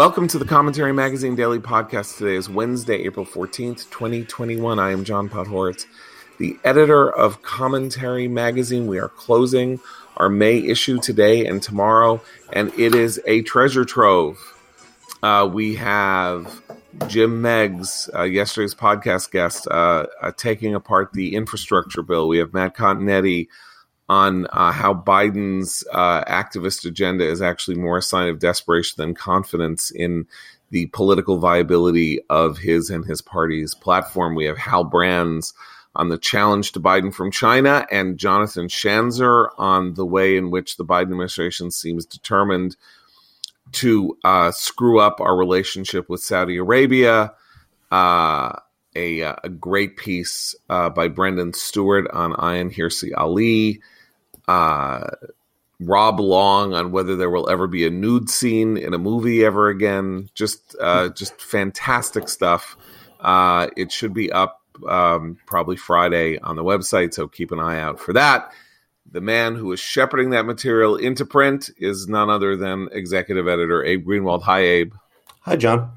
Welcome to the Commentary Magazine Daily Podcast. Today is Wednesday, April 14th, 2021. I am John Podhoretz, the editor of Commentary Magazine. We are closing our May issue today and tomorrow, and it is a treasure trove. Uh, we have Jim Meigs, uh, yesterday's podcast guest, uh, uh taking apart the infrastructure bill. We have Matt Continetti on uh, how Biden's uh, activist agenda is actually more a sign of desperation than confidence in the political viability of his and his party's platform. We have Hal Brands on the challenge to Biden from China and Jonathan Schanzer on the way in which the Biden administration seems determined to uh, screw up our relationship with Saudi Arabia. Uh, a, a, great piece uh, by Brendan Stewart on Ayaan Hirsi Ali uh, Rob Long on whether there will ever be a nude scene in a movie ever again. Just uh, just fantastic stuff. Uh, it should be up um, probably Friday on the website, so keep an eye out for that. The man who is shepherding that material into print is none other than executive editor Abe Greenwald. Hi, Abe. Hi, John.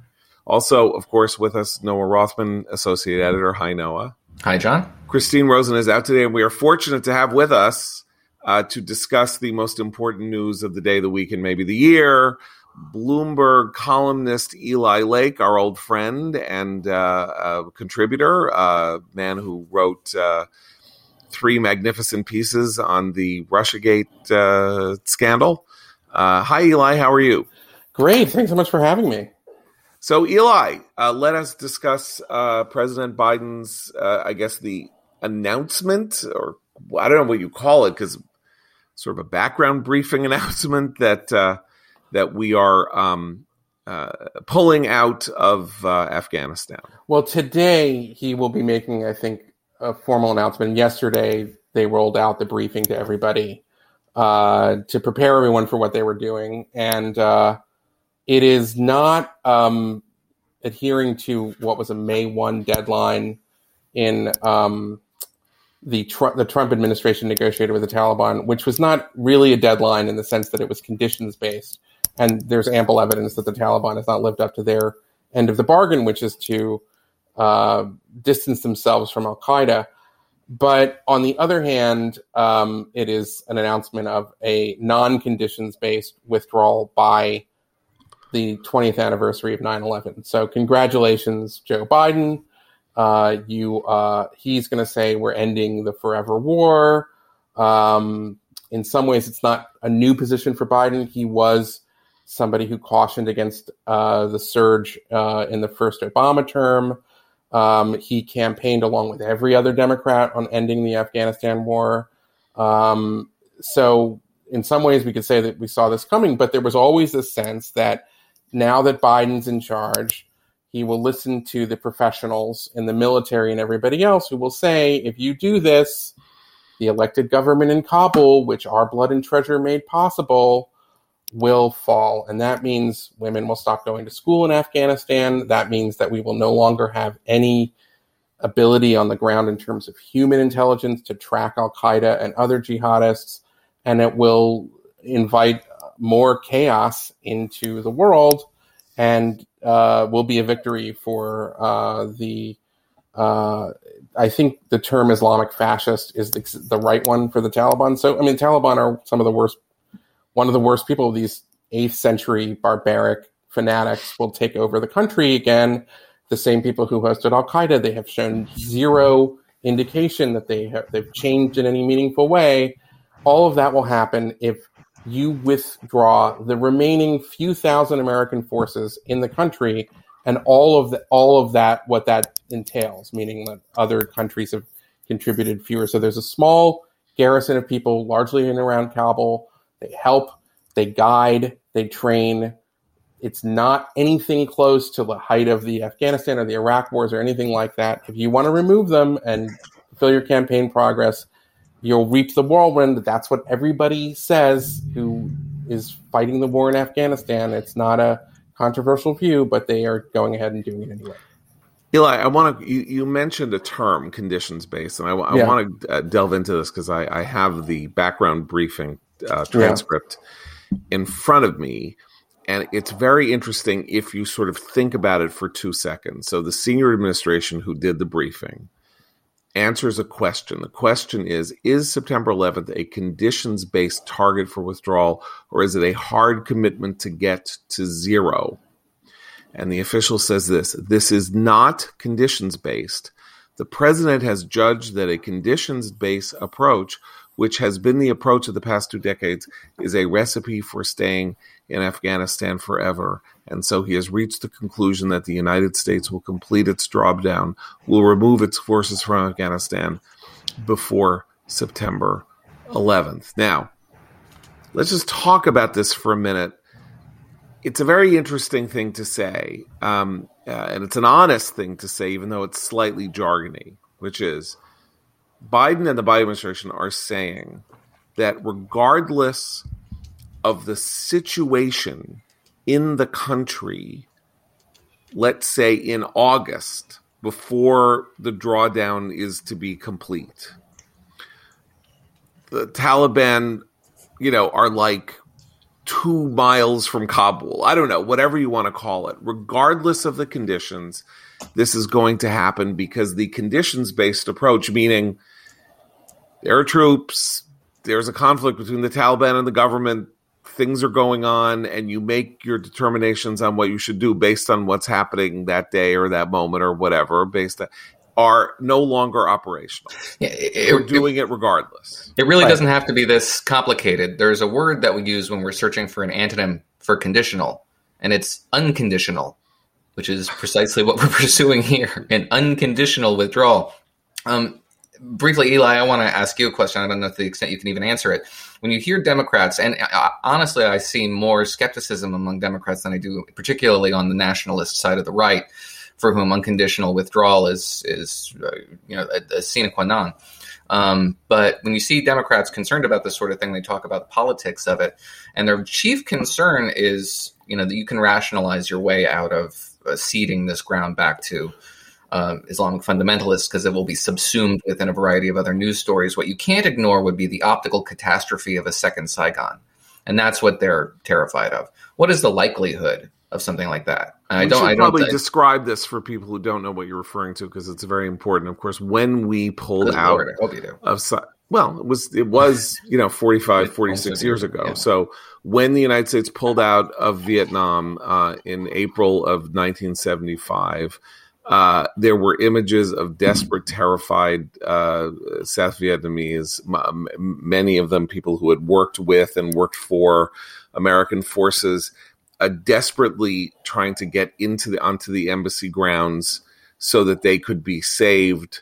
Also, of course, with us, Noah Rothman, associate editor. Hi, Noah. Hi, John. Christine Rosen is out today, and we are fortunate to have with us uh, to discuss the most important news of the day, the week, and maybe the year. Bloomberg columnist Eli Lake, our old friend and uh, contributor, uh, man who wrote uh, three magnificent pieces on the Russiagate uh, scandal. Uh, hi, Eli. How are you? Great. Thanks so much for having me. So, Eli, uh, let us discuss President Biden's, I guess, the announcement, or I don't know what you call it, because sort of a background briefing announcement that uh, that we are um, uh, pulling out of uh, Afghanistan. Well, today he will be making, I think, a formal announcement. Yesterday they rolled out the briefing to everybody uh, to prepare everyone for what they were doing, and uh, it is not um, adhering to what was a May one deadline in um, the Trump, the Trump administration negotiated with the Taliban, which was not really a deadline in the sense that it was conditions based. And there's ample evidence that the Taliban has not lived up to their end of the bargain, which is to uh, distance themselves from Al Qaeda. But on the other hand, um, it is an announcement of a non conditions based withdrawal by the 20th anniversary of 9 11. So, congratulations, Joe Biden. Uh, you, uh, he's going to say we're ending the forever war. Um, in some ways, it's not a new position for Biden. He was somebody who cautioned against uh, the surge uh, in the first Obama term. Um, he campaigned along with every other Democrat on ending the Afghanistan war. Um, so, in some ways, we could say that we saw this coming, but there was always this sense that now that Biden's in charge, he will listen to the professionals in the military and everybody else who will say, if you do this, the elected government in Kabul, which our blood and treasure made possible, will fall. And that means women will stop going to school in Afghanistan. That means that we will no longer have any ability on the ground in terms of human intelligence to track Al Qaeda and other jihadists. And it will invite more chaos into the world and uh, will be a victory for uh, the. Uh, I think the term Islamic fascist is the, the, right one for the Taliban. So, I mean, Taliban are some of the worst, one of the worst people. These eighth century barbaric fanatics will take over the country again. The same people who hosted Al Qaeda, they have shown zero indication that they have they've changed in any meaningful way. All of that will happen if you withdraw the remaining few thousand American forces in the country and all of the, all of that what that entails, meaning that other countries have contributed fewer. So there's a small garrison of people, largely in and around Kabul. They help, they guide, they train. It's not anything close to the height of the Afghanistan or the Iraq wars or anything like that. If you want to remove them and fulfill your campaign progress, you'll reap the whirlwind. That's what everybody says who is fighting the war in Afghanistan. It's not a controversial view, but they are going ahead and doing it anyway. Eli, I want to. You, you, mentioned a term, conditions based, and I, I yeah. want to uh, delve into this because I, I, have the background briefing uh, transcript yeah. in front of me, and it's very interesting if you sort of think about it for two seconds. So the senior administration who did the briefing answers a question. The question is Is September 11th a conditions based target for withdrawal, or is it a hard commitment to get to zero? And the official says this this is not conditions based. The president has judged that a conditions based approach, which has been the approach of the past two decades, is a recipe for staying in Afghanistan forever. And so he has reached the conclusion that the United States will complete its drawdown, will remove its forces from Afghanistan before September 11th. Now, let's just talk about this for a minute. It's a very interesting thing to say, um, uh, and it's an honest thing to say, even though it's slightly jargony, which is Biden and the Biden administration are saying that regardless of the situation in the country, let's say in August, before the drawdown is to be complete. The Taliban, you know, are like two miles from Kabul. I don't know, whatever you want to call it. Regardless of the conditions, this is going to happen because the conditions based approach, meaning there are troops, there's a conflict between the Taliban and the government, things are going on and you make your determinations on what you should do based on what's happening that day or that moment or whatever based on are no longer operational. Yeah, it, we're doing it, it, regardless. It really right. doesn't have to be this complicated. There's a word that we use when we're searching for an antonym for conditional, and it's unconditional, which is precisely what we're pursuing here an unconditional withdrawal. Um, briefly, Eli, I want to ask you a question. I don't know to the extent you can even answer it. When you hear Democrats, and uh, honestly, I see more skepticism among Democrats than I do, particularly on the nationalist side of the right, for whom unconditional withdrawal is is uh, you know a, a sine qua non. Um, but when you see Democrats concerned about this sort of thing, they talk about the politics of it, and their chief concern is you know that you can rationalize your way out of uh, ceding this ground back to uh, Islamic fundamentalists because it will be subsumed within a variety of other news stories. What you can't ignore would be the optical catastrophe of a second Saigon. And that's what they're terrified of. What is the likelihood of something like that? I don't. I don't probably describe this for people who don't know what you're referring to because it's very important. Of course, when we pulled out Lord, of well, it was it was you know 45, 46 years ago. Yeah. So when the United States pulled out of Vietnam uh, in April of 1975 uh, there were images of desperate, terrified uh, South Vietnamese, m- many of them people who had worked with and worked for American forces, uh, desperately trying to get into the onto the embassy grounds so that they could be saved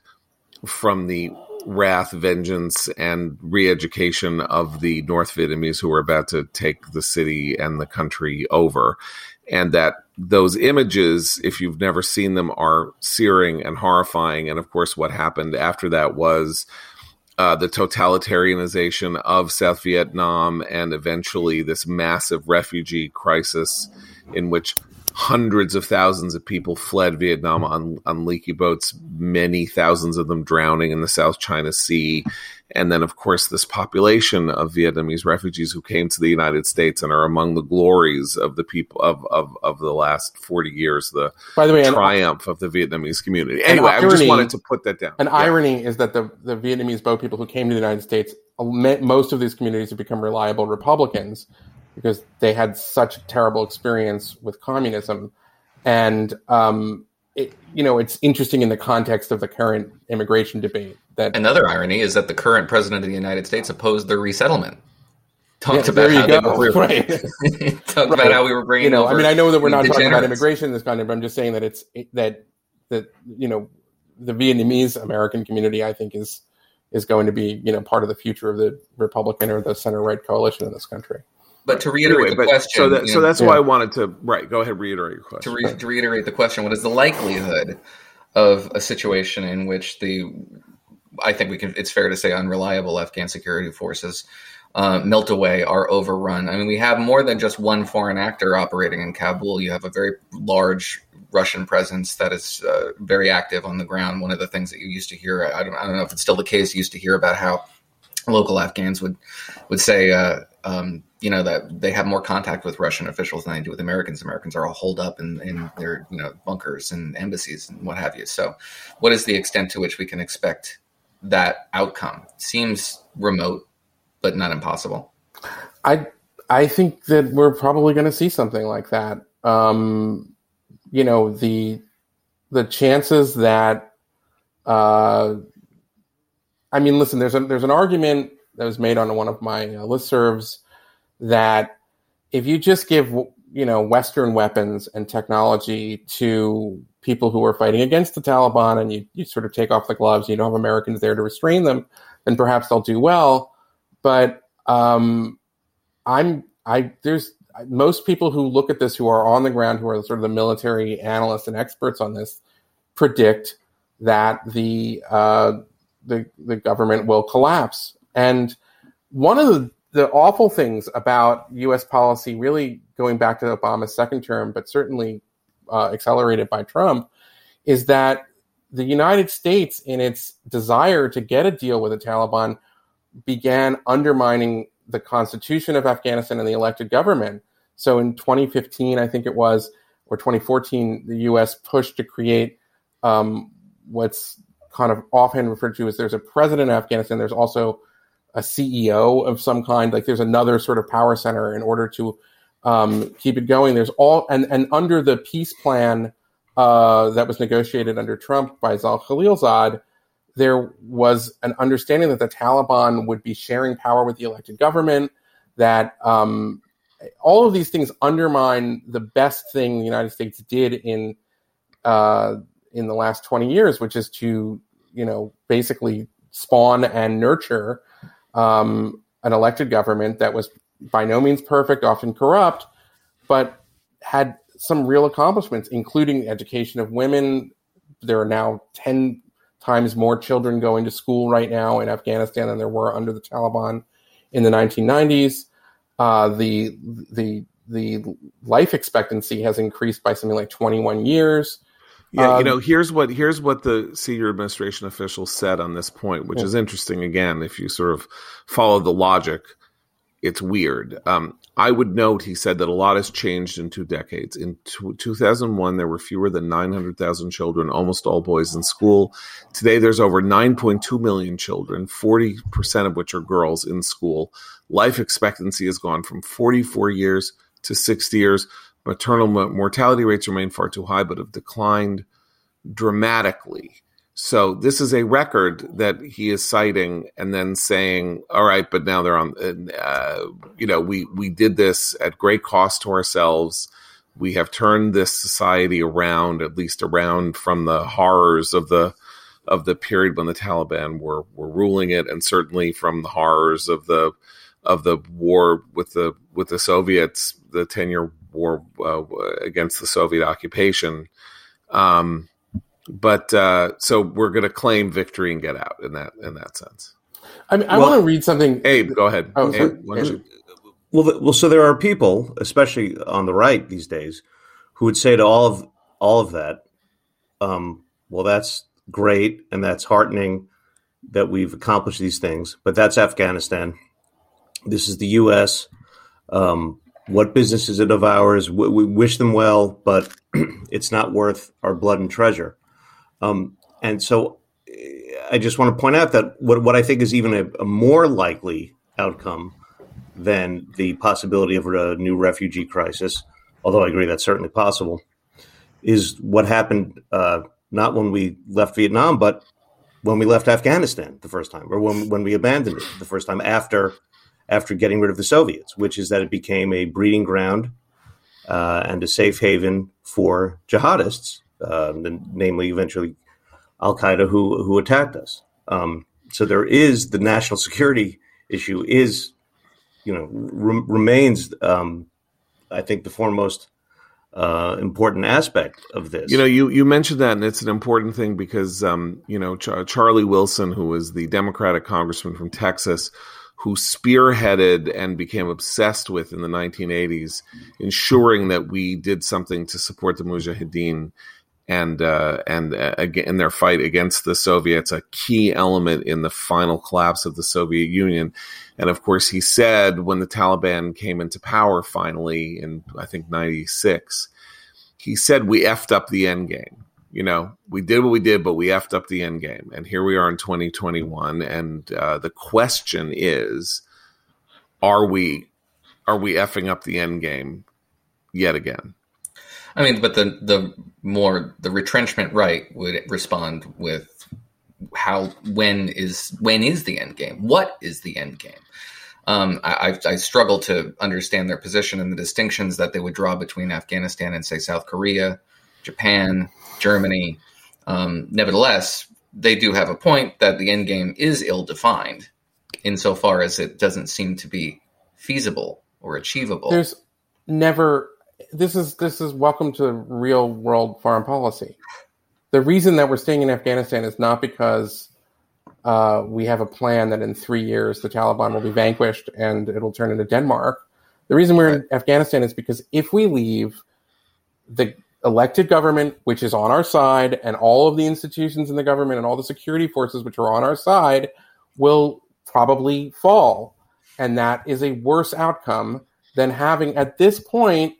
from the wrath, vengeance, and re-education of the North Vietnamese who were about to take the city and the country over. And that those images, if you've never seen them, are searing and horrifying. And of course, what happened after that was uh, the totalitarianization of South Vietnam and eventually this massive refugee crisis in which hundreds of thousands of people fled Vietnam on, on leaky boats, many thousands of them drowning in the South China Sea and then of course this population of Vietnamese refugees who came to the United States and are among the glories of the people of of, of the last 40 years the by the way triumph an, of the Vietnamese community. anyway irony, I just wanted to put that down. an yeah. irony is that the the Vietnamese boat people who came to the United States most of these communities have become reliable Republicans because they had such a terrible experience with communism. And um, it, you know, it's interesting in the context of the current immigration debate. That another irony is that the current president of the United States opposed the resettlement. Talked yeah, about how go. Were, right. talked right. about how we were bringing. You know, I mean, I know that we're not talking about immigration in this country, but I'm just saying that it's that that you know the Vietnamese American community, I think, is is going to be you know part of the future of the Republican or the center right coalition in this country. But to reiterate anyway, the question, so, that, so know, that's yeah. why I wanted to right. Go ahead, reiterate your question. To, re, to reiterate the question, what is the likelihood of a situation in which the, I think we can, it's fair to say, unreliable Afghan security forces uh, melt away, are overrun. I mean, we have more than just one foreign actor operating in Kabul. You have a very large Russian presence that is uh, very active on the ground. One of the things that you used to hear, I don't, I don't know if it's still the case, you used to hear about how local Afghans would would say, uh, um, you know, that they have more contact with Russian officials than they do with Americans. Americans are all holed up in, in their you know bunkers and embassies and what have you. So, what is the extent to which we can expect that outcome? Seems remote, but not impossible. I I think that we're probably going to see something like that. Um, you know the the chances that uh, I mean, listen, there's a there's an argument that was made on one of my uh, listservs that if you just give you know Western weapons and technology to people who are fighting against the Taliban, and you, you sort of take off the gloves, you don't have Americans there to restrain them, then perhaps they'll do well. But um, I'm I there's most people who look at this who are on the ground, who are sort of the military analysts and experts on this, predict that the uh, the the government will collapse. And one of the, the awful things about U.S. policy, really going back to Obama's second term, but certainly uh, accelerated by Trump, is that the United States, in its desire to get a deal with the Taliban, began undermining the constitution of Afghanistan and the elected government. So in 2015, I think it was, or 2014, the U.S. pushed to create um, what's kind of offhand referred to as there's a president in Afghanistan. There's also a CEO of some kind. Like there's another sort of power center in order to um, keep it going. There's all and and under the peace plan uh, that was negotiated under Trump by Zal Khalilzad, there was an understanding that the Taliban would be sharing power with the elected government. That um, all of these things undermine the best thing the United States did in uh, in the last 20 years, which is to, you know, basically spawn and nurture um, an elected government that was by no means perfect, often corrupt, but had some real accomplishments, including the education of women. There are now 10 times more children going to school right now in Afghanistan than there were under the Taliban in the 1990s. Uh, the the the life expectancy has increased by something like 21 years. Yeah, um, you know, here's what here's what the senior administration official said on this point, which yeah. is interesting. Again, if you sort of follow the logic, it's weird. Um, I would note, he said that a lot has changed in two decades. In t- 2001, there were fewer than 900,000 children, almost all boys in school. Today, there's over 9.2 million children, 40% of which are girls in school. Life expectancy has gone from 44 years to 60 years. Maternal mortality rates remain far too high, but have declined dramatically. So this is a record that he is citing and then saying, "All right, but now they're on. Uh, you know, we we did this at great cost to ourselves. We have turned this society around, at least around from the horrors of the of the period when the Taliban were were ruling it, and certainly from the horrors of the of the war with the with the Soviets, the ten year war uh, against the Soviet occupation. Um, but uh, so we're going to claim victory and get out in that in that sense. I mean, I well, want to read something. Abe, go ahead. Oh, Abe, well, well, so there are people, especially on the right these days, who would say to all of all of that, um, "Well, that's great and that's heartening that we've accomplished these things, but that's Afghanistan. This is the U.S. Um, what business is it of ours? We, we wish them well, but it's not worth our blood and treasure. Um, and so I just want to point out that what, what I think is even a, a more likely outcome than the possibility of a new refugee crisis, although I agree that's certainly possible, is what happened uh, not when we left Vietnam, but when we left Afghanistan the first time, or when, when we abandoned it the first time after after getting rid of the Soviets, which is that it became a breeding ground uh, and a safe haven for jihadists, uh, namely eventually Al Qaeda, who who attacked us. Um, so there is the national security issue is, you know, re- remains. Um, I think the foremost uh, important aspect of this. You know, you you mentioned that, and it's an important thing because um, you know Ch- Charlie Wilson, who was the Democratic congressman from Texas, who spearheaded and became obsessed with in the 1980s, ensuring that we did something to support the Mujahideen. and uh, and uh, in their fight against the Soviets, a key element in the final collapse of the Soviet Union. And of course, he said when the Taliban came into power finally in I think '96, he said we effed up the end game. You know, we did what we did, but we effed up the end game. And here we are in 2021, and uh, the question is, are we are we effing up the end game yet again? I mean, but the the more the retrenchment right would respond with how when is when is the end game? What is the end game? Um, I, I, struggle to understand their position and the distinctions that they would draw between Afghanistan and say South Korea, Japan, Germany. Um, nevertheless, they do have a point that the end game is ill defined, insofar as it doesn't seem to be feasible or achievable. There's never this is this is welcome to real world foreign policy. The reason that we're staying in Afghanistan is not because uh, we have a plan that in three years the Taliban will be vanquished and it'll turn into Denmark. The reason we're in Afghanistan is because if we leave, the elected government, which is on our side, and all of the institutions in the government and all the security forces which are on our side will probably fall. And that is a worse outcome than having, at this point,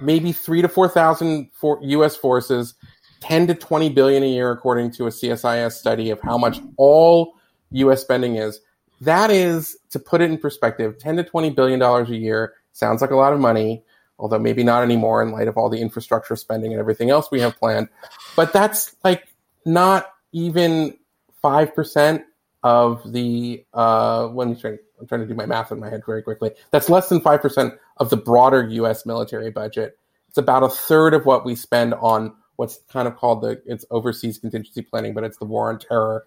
maybe three to four thousand for U.S. forces, ten to twenty billion a year, according to a CSIS study of how much all U.S. spending is. That is, to put it in perspective, ten to twenty billion dollars a year sounds like a lot of money, although maybe not anymore in light of all the infrastructure spending and everything else we have planned. But that's like not even five percent of the uh, when you trying, I'm trying to do my math in my head very quickly. That's less than five percent of the broader U.S. military budget. It's about a third of what we spend on what's kind of called the it's overseas contingency planning, but it's the war on terror.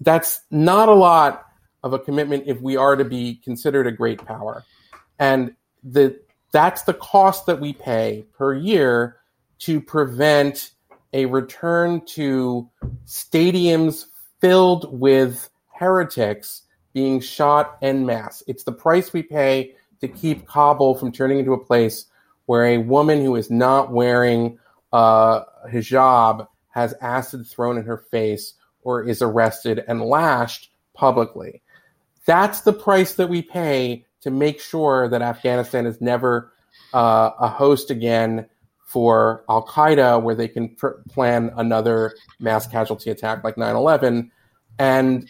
That's not a lot of a commitment if we are to be considered a great power, and the that's the cost that we pay per year to prevent a return to stadiums filled with heretics being shot en masse. It's the price we pay to keep Kabul from turning into a place where a woman who is not wearing uh, hijab has acid thrown in her face or is arrested and lashed publicly. That's the price that we pay to make sure that Afghanistan is never uh, a host again for Al Qaeda, where they can pr- plan another mass casualty attack like 9 11. And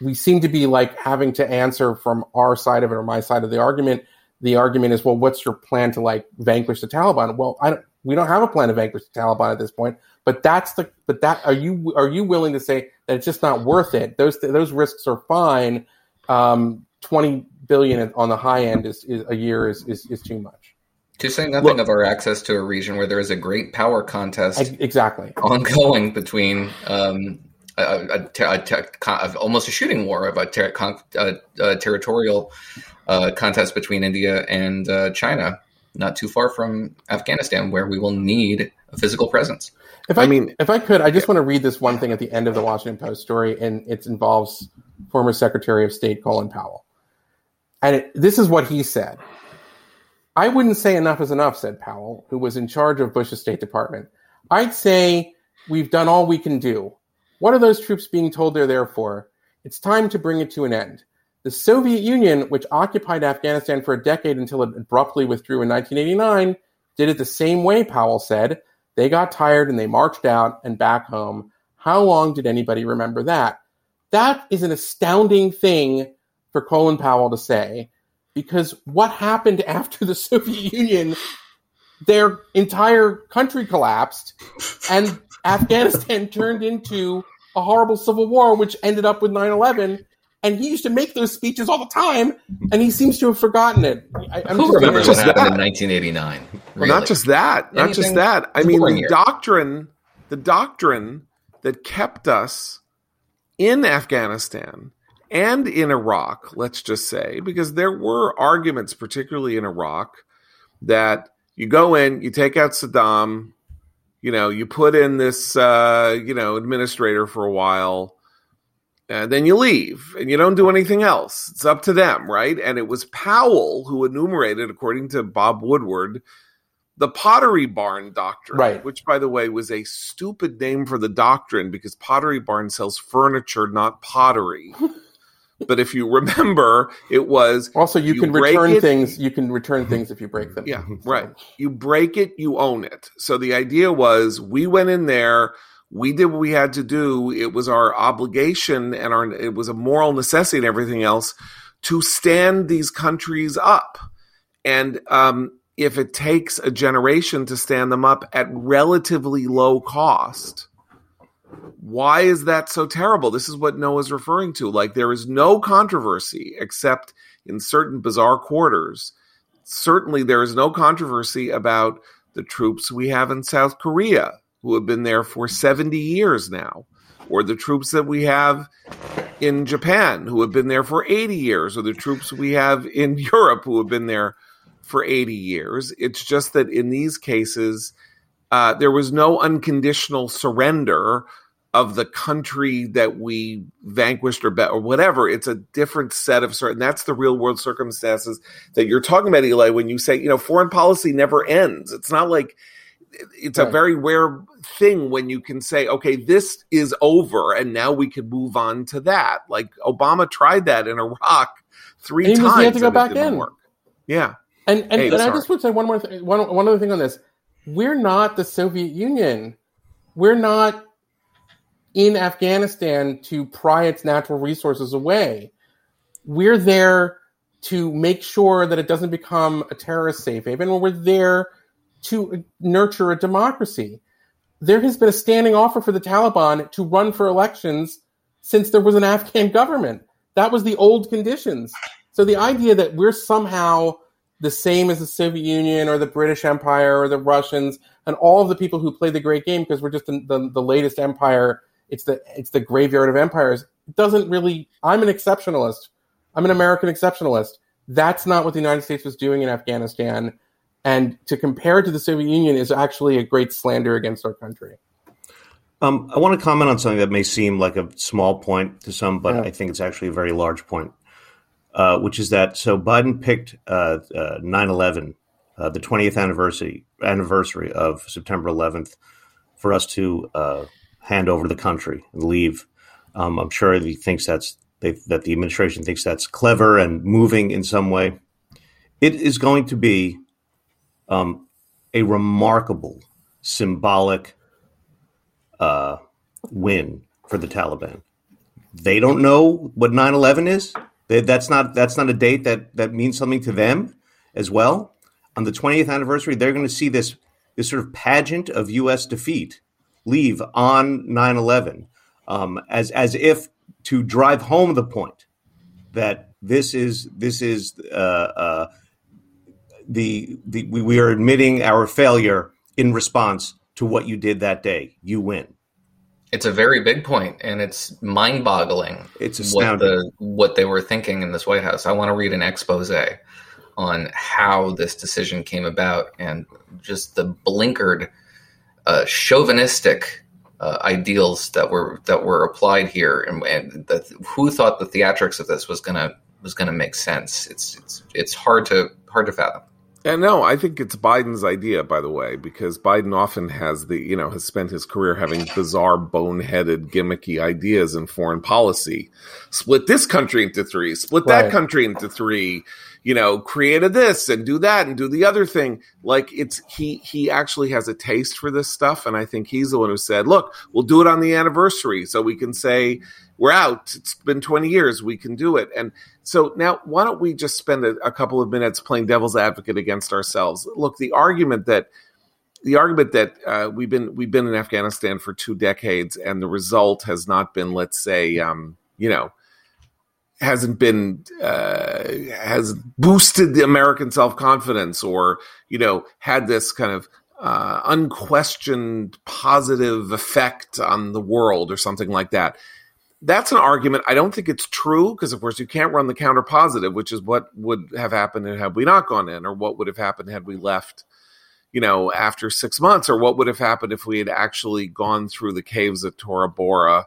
we seem to be like having to answer from our side of it or my side of the argument. The argument is, well, what's your plan to like vanquish the Taliban? Well, I don't, we don't have a plan to vanquish the Taliban at this point. But that's the but that are you are you willing to say that it's just not worth it? Those those risks are fine. Um, Twenty billion on the high end is, is a year is, is, is too much. To say nothing Look, of our access to a region where there is a great power contest exactly ongoing between um, a, a, a, almost a shooting war of a, ter- a territorial uh, contest between India and uh, China, not too far from Afghanistan, where we will need a physical presence. If I, I mean, if I could, I just want to read this one thing at the end of the Washington Post story, and it involves former Secretary of State Colin Powell. And it, this is what he said. I wouldn't say enough is enough, said Powell, who was in charge of Bush's State Department. I'd say we've done all we can do. What are those troops being told they're there for? It's time to bring it to an end. The Soviet Union, which occupied Afghanistan for a decade until it abruptly withdrew in 1989, did it the same way, Powell said. They got tired and they marched out and back home. How long did anybody remember that? That is an astounding thing for Colin Powell to say because what happened after the Soviet Union, their entire country collapsed and Afghanistan turned into a horrible civil war, which ended up with 9 11. And he used to make those speeches all the time, and he seems to have forgotten it. I, am Who remembers what happened that. in 1989? Really? Well, not just that. Anything not just that. I mean, the doctrine, the doctrine that kept us in Afghanistan and in Iraq, let's just say, because there were arguments, particularly in Iraq, that you go in, you take out Saddam, you know, you put in this, uh, you know, administrator for a while, and then you leave and you don't do anything else. It's up to them, right? And it was Powell who enumerated, according to Bob Woodward, the Pottery Barn Doctrine, Right. which, by the way, was a stupid name for the doctrine because Pottery Barn sells furniture, not pottery. but if you remember, it was Also, you, You can return it- things. You can return things if you break them. Yeah, So- right. You break it, you own it. So the idea was we went in there, we did what we had to do. It was our obligation and our it was a moral necessity and everything else to stand these countries up. And um, if it takes a generation to stand them up at relatively low cost, why is that so terrible? This is what Noah's referring to. Like there is no controversy except in certain bizarre quarters certainly there is no controversy about the troops we have in South Korea who have been there for 70 years now, or the troops that we have in Japan who have been there for 80 years, or the troops we have in Europe who have been there for 80 years. It's just that in these cases, uh, there was no unconditional surrender of the country that we vanquished or bet or whatever. It's a different set of certain. That's the real world circumstances that you're talking about, Eli. When you say you know foreign policy never ends, it's not like it's a very rare thing when you can say, okay, this is over, and now we can move on to that. Like Obama tried that in Iraq three And he times. he had to go back in. Work. Yeah, And and, Hey, and I just would say one more th- one one other thing on this. We're not the Soviet Union. We're not in Afghanistan to pry its natural resources away. We're there to make sure that it doesn't become a terrorist safe haven, we're there to nurture a democracy. There has been a standing offer for the Taliban to run for elections since there was an Afghan government. That was the old conditions. So the idea that we're somehow the same as the Soviet Union or the British Empire or the Russians and all of the people who play the great game because we're just the, the, the latest empire. It's the it's the graveyard of empires. It doesn't really. I'm an exceptionalist. I'm an American exceptionalist. That's not what the United States was doing in Afghanistan. And to compare it to the Soviet Union is actually a great slander against our country. Um, I want to comment on something that may seem like a small point to some, but Yeah. I think it's actually a very large point, uh, which is that so Biden picked uh, uh, 9/11, uh, the 20th anniversary anniversary of September 11th, for us to uh, hand over the country and leave. Um, I'm sure he thinks that's that the administration thinks that's clever and moving in some way. It is going to be um, a remarkable symbolic uh, win for the Taliban. They don't know what 9/11 is. They, that's not that's not a date that that means something to them as well. On the 20th anniversary, they're going to see this this sort of pageant of U.S. defeat leave on 9/11 um, as as if to drive home the point that this is this is uh, uh, the the we, we are admitting our failure in response to what you did that day. You win. It's a very big point, and it's mind-boggling. It's what astounding. the what they were thinking in this White House. I want to read an expose on how this decision came about and just the blinkered, uh, chauvinistic uh, ideals that were that were applied here, and, and that who thought the theatrics of this was gonna was gonna make sense. It's it's it's hard to hard to fathom. And no, I think it's Biden's idea, by the way, because Biden often has the, you know, has spent his career having bizarre, boneheaded, gimmicky ideas in foreign policy. Split this country into three, split that country into three, you know, create a this and do that and do the other thing. Like it's, he, he actually has a taste for this stuff. And I think he's the one who said, look, we'll do it on the anniversary so we can say, we're out. It's been 20 years. We can do it. And so now, why don't we just spend a, a couple of minutes playing devil's advocate against ourselves? Look, the argument that the argument that uh, we've been we've been in Afghanistan for two decades, and the result has not been, let's say, um, you know, hasn't been uh, has boosted the American self confidence, or you know, had this kind of uh, unquestioned positive effect on the world, or something like that that's an argument. I don't think it's true because, of course, you can't run the counter positive, which is what would have happened had we not gone in, or what would have happened had we left, you know, after six months, or what would have happened if we had actually gone through the caves of Tora Bora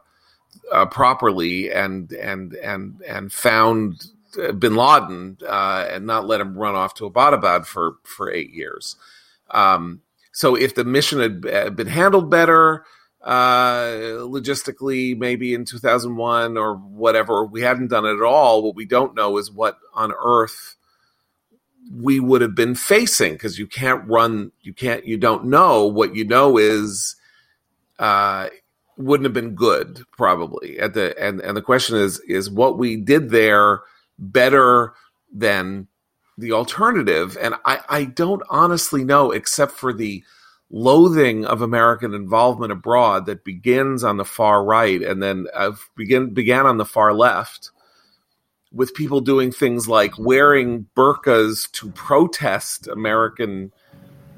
uh, properly and and and and found uh, Bin Laden uh, and not let him run off to Abbottabad for for eight years. Um, so if the mission had been handled better, uh, logistically, maybe in 2001 or whatever, we hadn't done it at all. What we don't know is what on earth we would have been facing because you can't run, you can't, you don't know. What you know is, uh, wouldn't have been good probably. At the and and the question is is what we did there better than the alternative? And i i don't honestly know except for the loathing of american involvement abroad that begins on the far right and then uh, begin began on the far left with people doing things like wearing burqas to protest american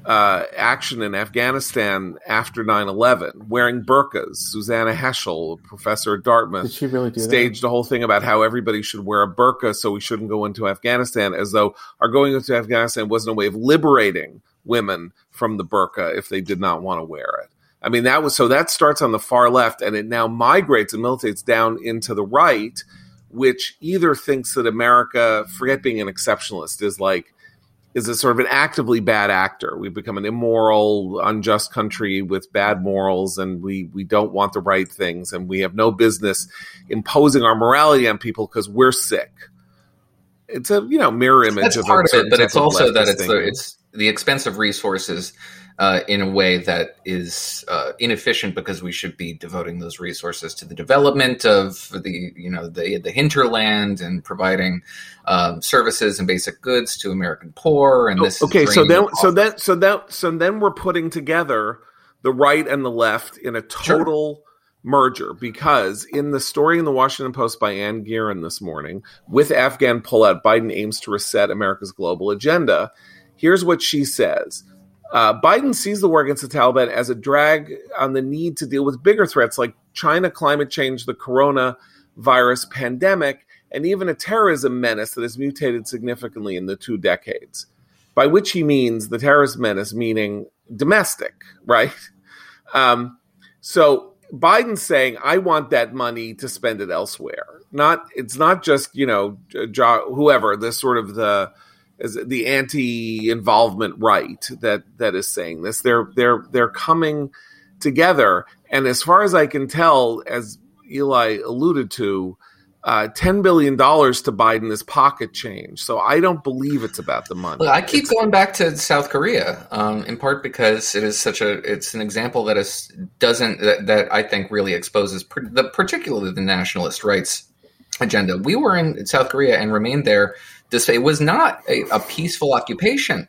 uh, action in Afghanistan after 9-11, wearing burqas. Susannah Heschel, professor at Dartmouth, Did she really do staged that? a whole thing about how everybody should wear a burqa so we shouldn't go into Afghanistan, as though our going into Afghanistan wasn't a way of liberating women from the burqa if they did not want to wear it. I mean, that was so that starts on the far left and it now migrates and militates down into the right, which either thinks that America, forget being an exceptionalist, is like is a sort of an actively bad actor. We've become an immoral, unjust country with bad morals, and we we don't want the right things, and we have no business imposing our morality on people because we're sick. It's a you know mirror image. That's of part of it, but it's also that it's the, it's the expense of resources uh, in a way that is uh, inefficient because we should be devoting those resources to the development of the you know the the hinterland and providing um, services and basic goods to American poor. And this is Oh, okay so then so then so that so then we're putting together the right and the left in a total merger because in the story in the washington post by Anne Gearan this morning with afghan pullout biden aims to reset america's global agenda here's what she says uh, Biden sees the war against the Taliban as a drag on the need to deal with bigger threats like China, climate change, the coronavirus pandemic, and even a terrorism menace that has mutated significantly in the two decades. By which he means the terrorist menace, meaning domestic, right? Um, so Biden's saying, "I want that money to spend it elsewhere." Not, it's not just you know, whoever the sort of the is the anti-involvement right that that is saying this. They're they're they're coming together, and as far as I can tell, as Eli alluded to, uh, ten billion dollars to Biden is pocket change. So I don't believe it's about the money. Look, I keep It's- going back to South Korea, um, in part because it is such a it's an example that is doesn't that, that I think really exposes per, the particularly the nationalist rights agenda. We were in South Korea and remained there. This it was not a, a peaceful occupation.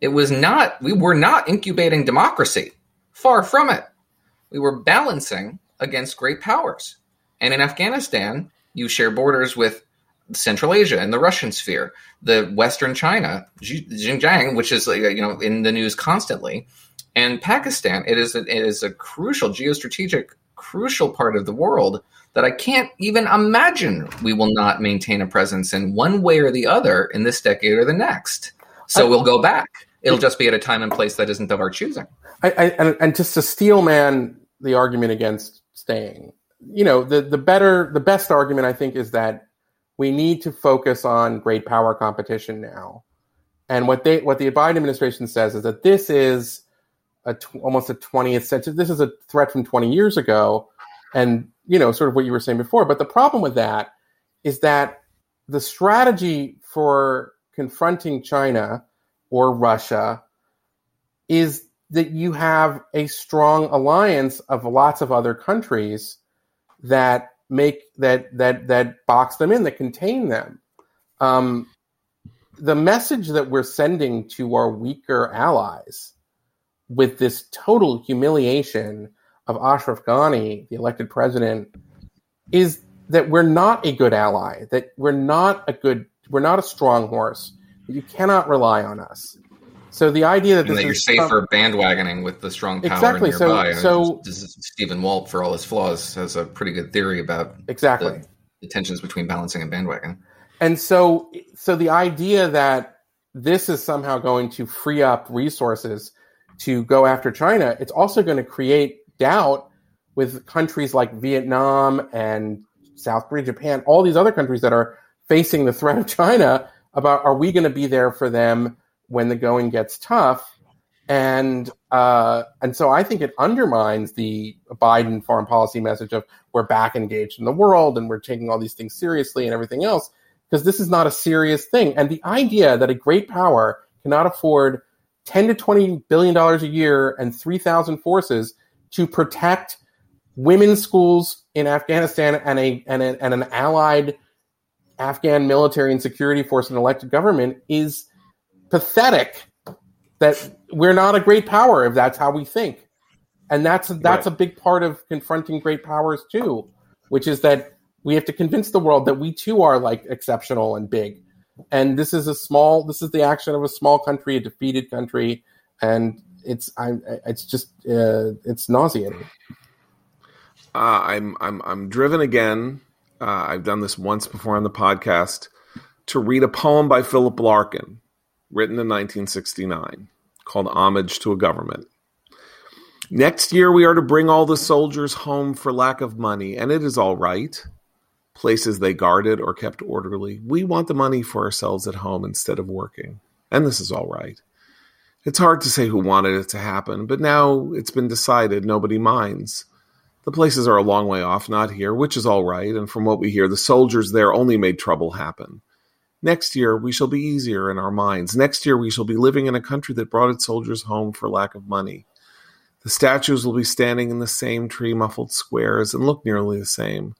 It was not. We were not incubating democracy. Far from it. We were balancing against great powers. And in Afghanistan, you share borders with Central Asia and the Russian sphere, the Western China, Xinjiang, which is you know in the news constantly, and Pakistan. It is a, it is a crucial geostrategic, crucial part of the world that I can't even imagine we will not maintain a presence in one way or the other in this decade or the next. So I- we'll go back. It'll just be at a time and place that isn't of our choosing. I, I, and, and just to steel man the argument against staying, you know, the, the better, the best argument I think is that we need to focus on great power competition now. And what they, what the Biden administration says is that this is a tw- almost a 20th century. This is a threat from 20 years ago, and you know, sort of what you were saying before. But the problem with that is that the strategy for confronting China or Russia is that you have a strong alliance of lots of other countries that make that that that box them in that contain them um, the message that we're sending to our weaker allies with this total humiliation of Ashraf Ghani, the elected president, is that we're not a good ally, that we're not a good, we're not a strong horse, that you cannot rely on us. So the idea that this that you're is safer bandwagoning with the strong power Exactly. So- nearby. So- this is- Stephen Walt, for all his flaws, has a pretty good theory about exactly. the, the tensions between balancing and bandwagon. And so, so the idea that this is somehow going to free up resources to go after China, it's also going to create doubt with countries like Vietnam and South Korea, Japan, all these other countries that are facing the threat of China about are we going to be there for them when the going gets tough? and uh, and so I think it undermines the Biden foreign policy message of we're back engaged in the world and we're taking all these things seriously and everything else because this is not a serious thing. And the idea that a great power cannot afford ten to twenty billion dollars a year and three thousand forces to protect women's schools in Afghanistan and a and, a, and an allied Afghan military and security force and elected government is pathetic that we're not a great power if that's how we think. And that's that's right. a big part of confronting great powers too, which is that we have to convince the world that we too are like exceptional and big. And this is a small this is the action of a small country, a defeated country, and it's I it's just uh, it's nauseating. Uh, I'm I'm I'm driven again. Uh, I've done this once before on the podcast to read a poem by Philip Larkin, written in 1969 called Homage to a Government. Next year, we are to bring all the soldiers home for lack of money, and it is all right. Places they guarded or kept orderly. We want the money for ourselves at home instead of working, and this is all right. It's hard to say who wanted it to happen, but now it's been decided nobody minds. The places are a long way off, not here, which is all right, and from what we hear, the soldiers there only made trouble happen. Next year, we shall be easier in our minds. Next year, we shall be living in a country that brought its soldiers home for lack of money. The statues will be standing in the same tree muffled squares and look nearly the same.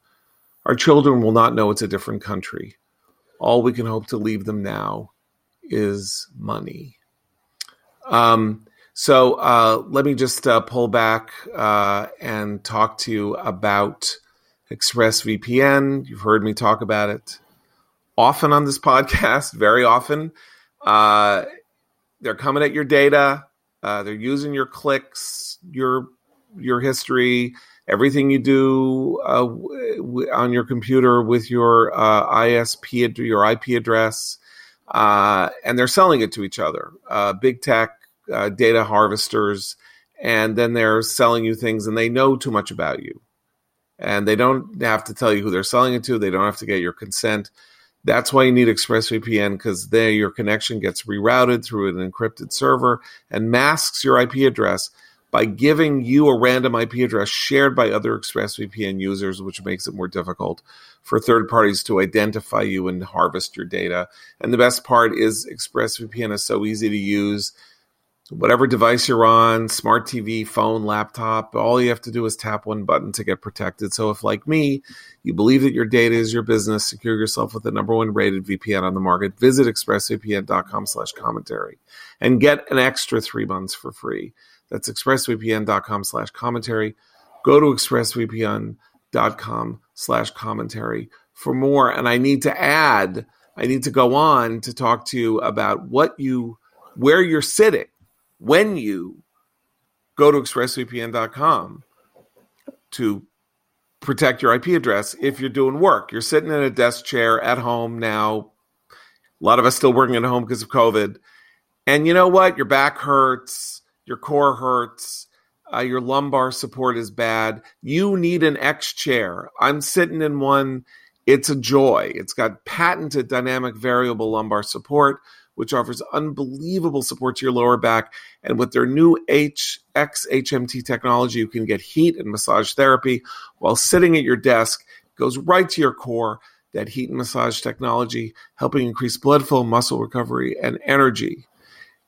Our children will not know it's a different country. All we can hope to leave them now is money. Um, so uh, let me just uh, pull back uh, and talk to you about ExpressVPN. You've heard me talk about it often on this podcast, very often. Uh, they're coming at your data. Uh, they're using your clicks, your your history, everything you do uh, w- on your computer with your uh, ISP, your IP address, uh, and they're selling it to each other. Uh, big tech uh, data harvesters, and then they're selling you things, and they know too much about you, and they don't have to tell you who they're selling it to. They don't have to get your consent that's why you need ExpressVPN because there your connection gets rerouted through an encrypted server and masks your IP address by giving you a random IP address shared by other ExpressVPN users, which makes it more difficult for third parties to identify you and harvest your data. And the best part is ExpressVPN is so easy to use whatever device you're on, smart TV, phone, laptop, all you have to do is tap one button to get protected. So if like me, you believe that your data is your business, secure yourself with the number one rated VPN on the market, visit expressvpn.com slash commentary and get an extra three months for free. That's expressvpn.com slash commentary. Go to expressvpn.com slash commentary for more. And I need to add, I need to go on to talk to you about what you, where you're sitting when you go to expressvpn.com to protect your IP address if you're doing work. You're sitting in a desk chair at home now. A lot of us still working at home because of COVID. And you know what? Your back hurts, your core hurts, uh, your lumbar support is bad. You need an X chair. I'm sitting in one. It's a joy. It's got patented dynamic variable lumbar support which offers unbelievable support to your lower back. And with their new HXHMT technology, you can get heat and massage therapy while sitting at your desk. It goes right to your core. That heat and massage technology helping increase blood flow, muscle recovery, and energy.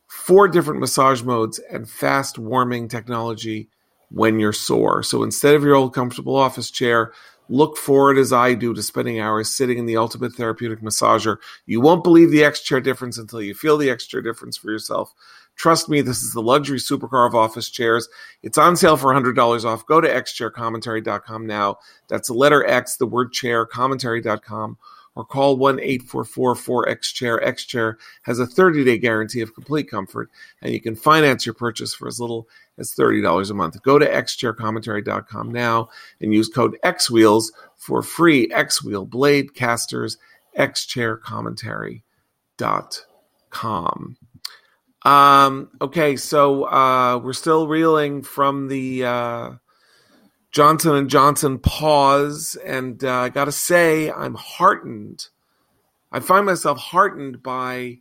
Four different massage modes and fast warming technology when you're sore. So instead of your old comfortable office chair, Look forward as I do to spending hours sitting in the ultimate therapeutic massager. You won't believe the X chair difference until you feel the X chair difference for yourself. Trust me, this is the luxury supercar of office chairs. It's on sale for $100 off. Go to xchaircommentary.com now. That's the letter X, the word chair, commentary.com or call 1 844 X Chair. X Chair has a 30 day guarantee of complete comfort, and you can finance your purchase for as little as $30 a month. Go to xchaircommentary.com now and use code XWheels for free X Wheel Blade Casters, xchaircommentary.com. Um, okay, so uh, we're still reeling from the. Uh, Johnson and Johnson pause, and uh, I got to say, I'm heartened. I find myself heartened by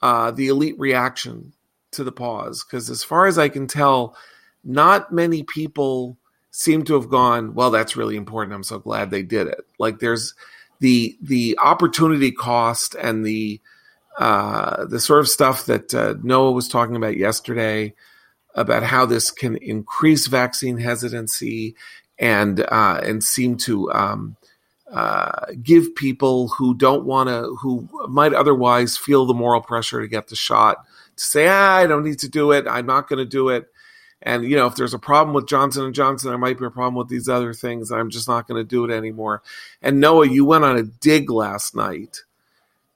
uh, the elite reaction to the pause because, as far as I can tell, not many people seem to have gone. Well, that's really important. I'm so glad they did it. Like there's the the opportunity cost and the uh, the sort of stuff that uh, Noah was talking about yesterday about how this can increase vaccine hesitancy and uh, and seem to um, uh, give people who don't want to, who might otherwise feel the moral pressure to get the shot, to say, ah, I don't need to do it. I'm not going to do it. And you know, if there's a problem with Johnson and Johnson, there might be a problem with these other things. I'm just not going to do it anymore. And Noah, you went on a dig last night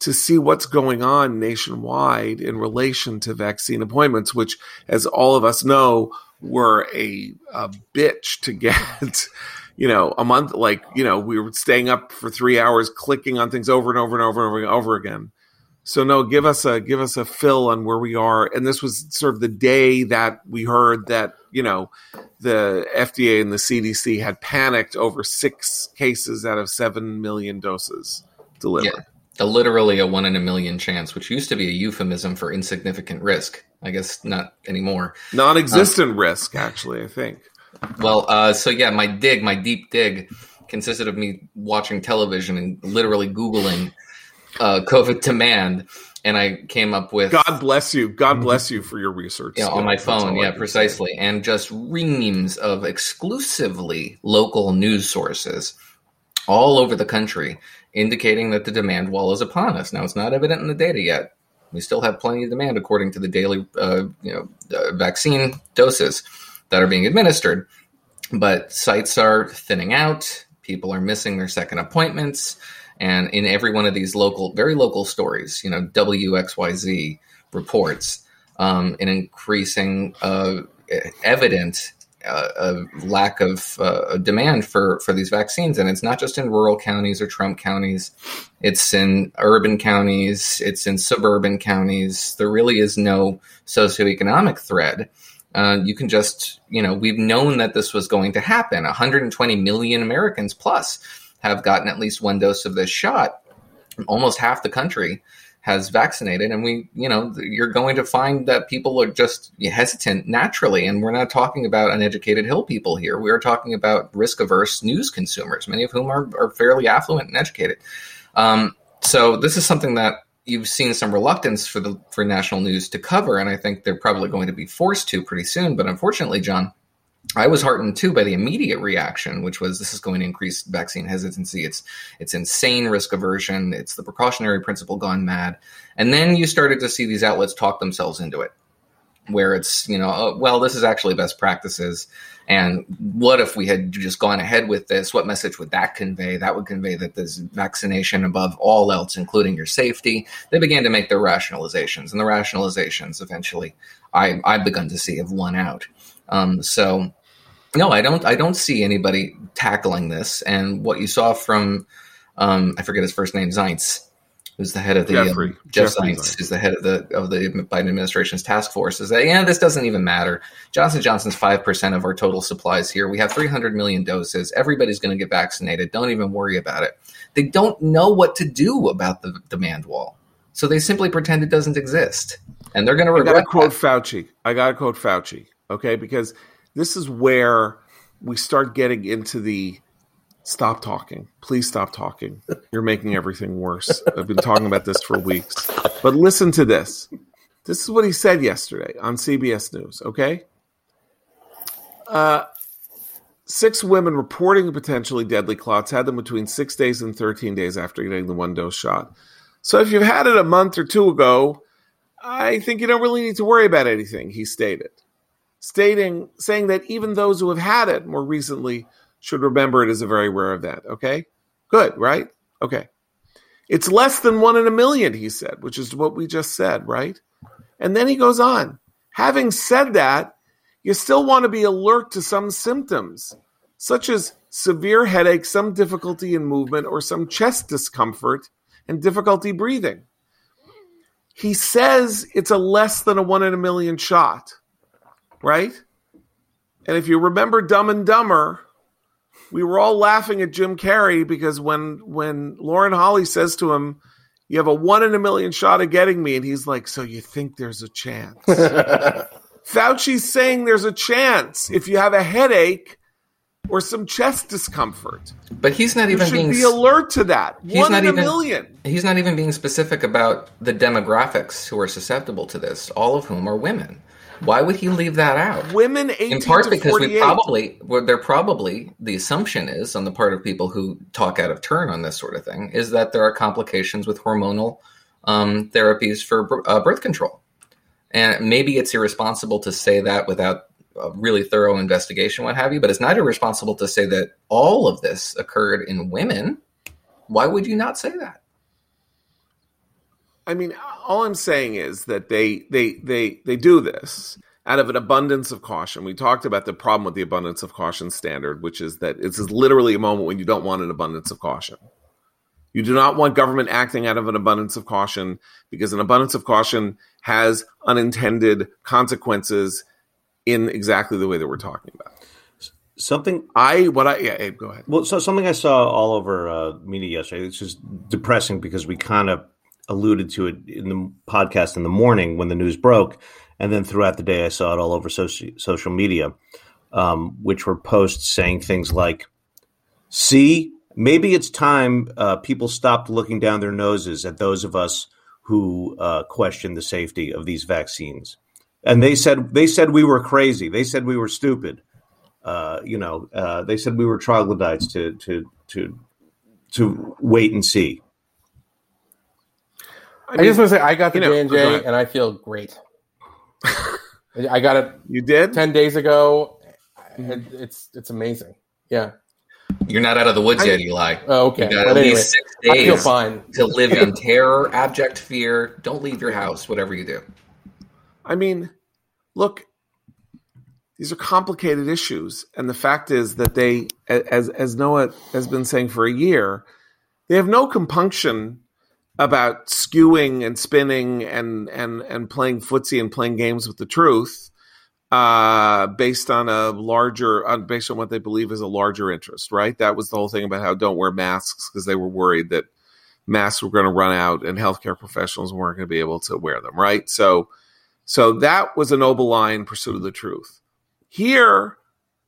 to see what's going on nationwide in relation to vaccine appointments, which, as all of us know, were a, a bitch to get. you know, a month, like, you know, we were staying up for three hours clicking on things over and over and over and over, and over again. So no, give us a give us a fill on where we are. And this was sort of the day that we heard that you know the FDA and the CDC had panicked over six cases out of seven million doses delivered. Yeah, a, literally a one in a million chance, which used to be a euphemism for insignificant risk. I guess not anymore. Non-existent um, risk, actually. I think. Well, uh, so yeah, my dig, my deep dig, consisted of me watching television and literally googling uh, COVID demand, and I came up with. God bless you. God bless you for your research. Yeah, on my phone. Yeah, precisely, and just reams of exclusively local news sources all over the country indicating that the demand wall is upon us. Now, it's not evident in the data yet. We still have plenty of demand according to the daily, uh, you know, uh, vaccine doses that are being administered. But sites are thinning out. People are missing their second appointments. And in every one of these local, very local stories, you know, WXYZ reports um, an increasing uh, evident uh, a lack of uh, demand for for these vaccines, and it's not just in rural counties or Trump counties; it's in urban counties, it's in suburban counties. There really is no socioeconomic thread. Uh, you can just, you know, we've known that this was going to happen. 120 million Americans plus have gotten at least one dose of this shot. Almost half the country has vaccinated and we you know you're going to find that people are just hesitant naturally and we're not talking about uneducated hill people here. We are talking about risk averse news consumers many of whom are, are fairly affluent and educated. Um, so this is something that you've seen some reluctance for the for national news to cover and i think they're probably going to be forced to pretty soon but unfortunately john I was heartened too by the immediate reaction, which was this is going to increase vaccine hesitancy. It's it's insane risk aversion. It's the precautionary principle gone mad. And then you started to see these outlets talk themselves into it, where it's you know oh, well this is actually best practices. And what if we had just gone ahead with this? What message would that convey? That would convey that this vaccination above all else, including your safety. They began to make their rationalizations, and the rationalizations eventually I, I've begun to see have won out. Um, so no, I don't. I don't see anybody tackling this. And what you saw from, um, I forget his first name, Zients, who's the head of the Jeffrey. Um, Jeff Zients, Zients, is the head of the of the Biden administration's task force. Is that yeah, this doesn't even matter. Johnson Johnson's five percent of our total supplies here. We have 300 million doses. Everybody's going to get vaccinated. Don't even worry about it. They don't know what to do about the demand wall, so they simply pretend it doesn't exist, and they're going to regret. I got to quote that. Fauci. I got to quote Fauci. Okay, because this is where we start getting into the stop talking. Please stop talking. You're making everything worse. I've been talking about this for weeks. But listen to this. This is what he said yesterday on CBS News, okay? Uh, six women reporting potentially deadly clots had them between six days and 13 days after getting the one dose shot. So if you've had it a month or two ago, I think you don't really need to worry about anything, he stated stating saying that even those who have had it more recently should remember it as a very rare event. Okay, good, right? Okay, it's less than one in a million, he said, which is what we just said, right? And then he goes on. Having said that, you still want to be alert to some symptoms, such as severe headache, some difficulty in movement, or some chest discomfort and difficulty breathing. He says it's a less than a one in a million shot right? And if you remember Dumb and Dumber, we were all laughing at Jim Carrey because when when Lauren Holly says to him, You have a one in a million shot of getting me. And he's like, So you think there's a chance? Fauci's saying there's a chance if you have a headache or some chest discomfort. But he's not You even should being be alert to that. He's One not in even- a million. he's not even being specific about the demographics who are susceptible to this, all of whom are women. Why would he leave that out? Women 18 in part because 48. we probably well, they're probably the assumption is on the part of people who talk out of turn on this sort of thing is that there are complications with hormonal um, therapies for uh, birth control and maybe it's irresponsible to say that without a really thorough investigation what have you but it's not irresponsible to say that all of this occurred in women why would you not say that I mean, all I'm saying is that they they they they do this out of an abundance of caution. We talked about the problem with the abundance of caution standard, which is that it's literally a moment when you don't want an abundance of caution. You do not want government acting out of an abundance of caution because an abundance of caution has unintended consequences in exactly the way that we're talking about. Something I what I yeah, Abe, go ahead. Well, so something I saw all over uh, media yesterday. It's just depressing because we kind of alluded to it in the podcast in the morning when the news broke, and then throughout the day I saw it all over soci- social media, um, which were posts saying things like, "See, maybe it's time uh, people stopped looking down their noses at those of us who uh, question the safety of these vaccines." And they said they said we were crazy. They said we were stupid uh, you know, uh, they said we were troglodytes to to to to wait and see. I just want to say I got the J and J, and I feel great. I got it You did? ten days ago. Hmm. and It's it's amazing. Yeah. you're not out of the woods I- yet eli Oh, okay. you got But at anyway, least six I feel days fine. to live in terror abject fear don't leave your house whatever you do I mean, look, these are complicated issues, and the fact is that they, as as Noah has been saying for a year, they have no compunction about skewing and spinning and and and playing footsie and playing games with the truth, uh, based on a larger, on, based on what they believe is a larger interest. Right? That was the whole thing about how don't wear masks because they were worried that masks were going to run out and healthcare professionals weren't going to be able to wear them. Right? So. So that was a noble line, pursuit of the truth. Here,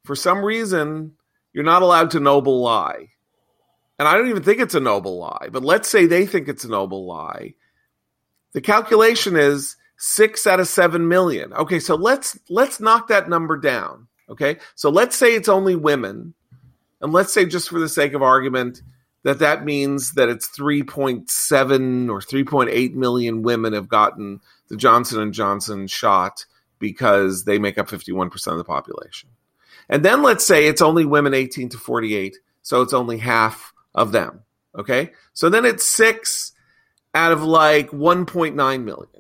for some reason, you're not allowed to noble lie. And I don't even think it's a noble lie, but let's say they think it's a noble lie. The calculation is six out of seven million. Okay, so let's let's knock that number down. Okay, so let's say it's only women, and let's say just for the sake of argument that that means that it's 3.7 or 3.8 million women have gotten the Johnson and Johnson shot because they make up 51% of the population. And then let's say it's only women 18 to 48, so it's only half of them. Okay? So then it's 6 out of like 1.9 million.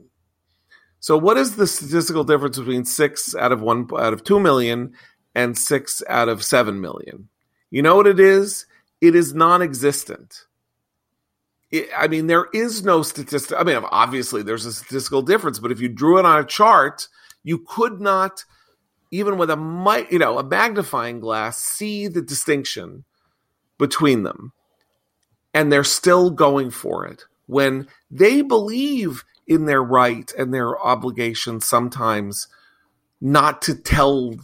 So what is the statistical difference between 6 out of 1 out of two million and six out of 7 million? You know what it is? It is non-existent. I mean, there is no statistic. I mean, obviously, there's a statistical difference, but if you drew it on a chart, you could not, even with a you know a magnifying glass, see the distinction between them. And they're still going for it when they believe in their right and their obligation sometimes not to tell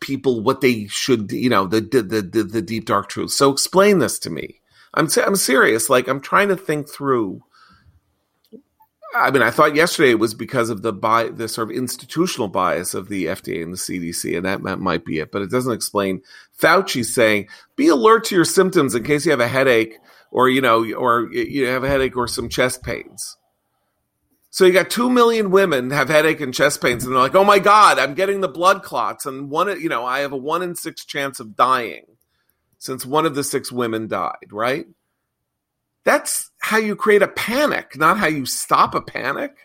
people what they should, you know, the the the, the deep dark truth. So explain this to me. I'm I'm serious. Like I'm trying to think through. I mean, I thought yesterday it was because of the bi- the sort of institutional bias of the FDA and the CDC, and that, that might be it. But it doesn't explain Fauci saying, "Be alert to your symptoms in case you have a headache, or you know, or you have a headache or some chest pains." So you got two million women have headache and chest pains, and they're like, "Oh my god, I'm getting the blood clots, and one, you know, I have a one in six chance of dying." since one of the six women died, right? That's how you create a panic, not how you stop a panic.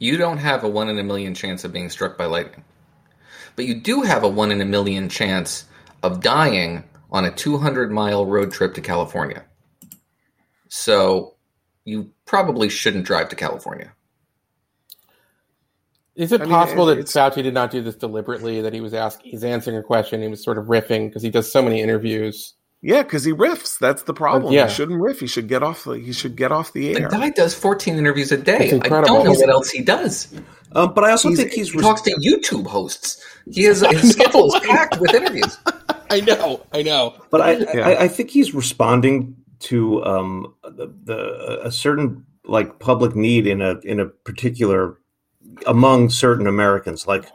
You don't have a one in a million chance of being struck by lightning. But you do have a one in a million chance of dying on a 200 mile road trip to California. So you probably shouldn't drive to California. Is it I mean, possible that it's- Fauci did not do this deliberately? That he was asking, he's answering a question, he was sort of riffing because he does so many interviews, Yeah, because he riffs. That's the problem. Uh, yeah. He shouldn't riff. He should get off. The, he should get off the air. The air. guy does 14 interviews a day. I don't know He's- what else he does. Um, but I also He's- think he's He talks to YouTube hosts. He has his schedule is packed with interviews. I know, I know. But I, Yeah. I, I think he's responding to um, the, the a certain like public need in a in a particular among certain Americans, like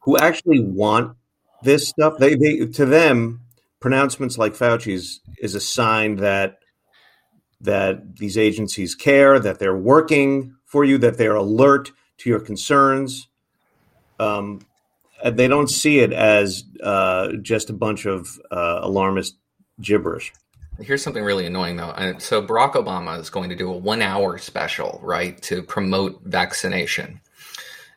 who actually want this stuff. They they to them pronouncements like Fauci's is a sign that that these agencies care, that they're working for you, that they're alert to your concerns. Um, and they don't see it as uh, just a bunch of uh, alarmist gibberish. Here's something really annoying though. So Barack Obama is going to do a one hour special, right, to promote vaccination.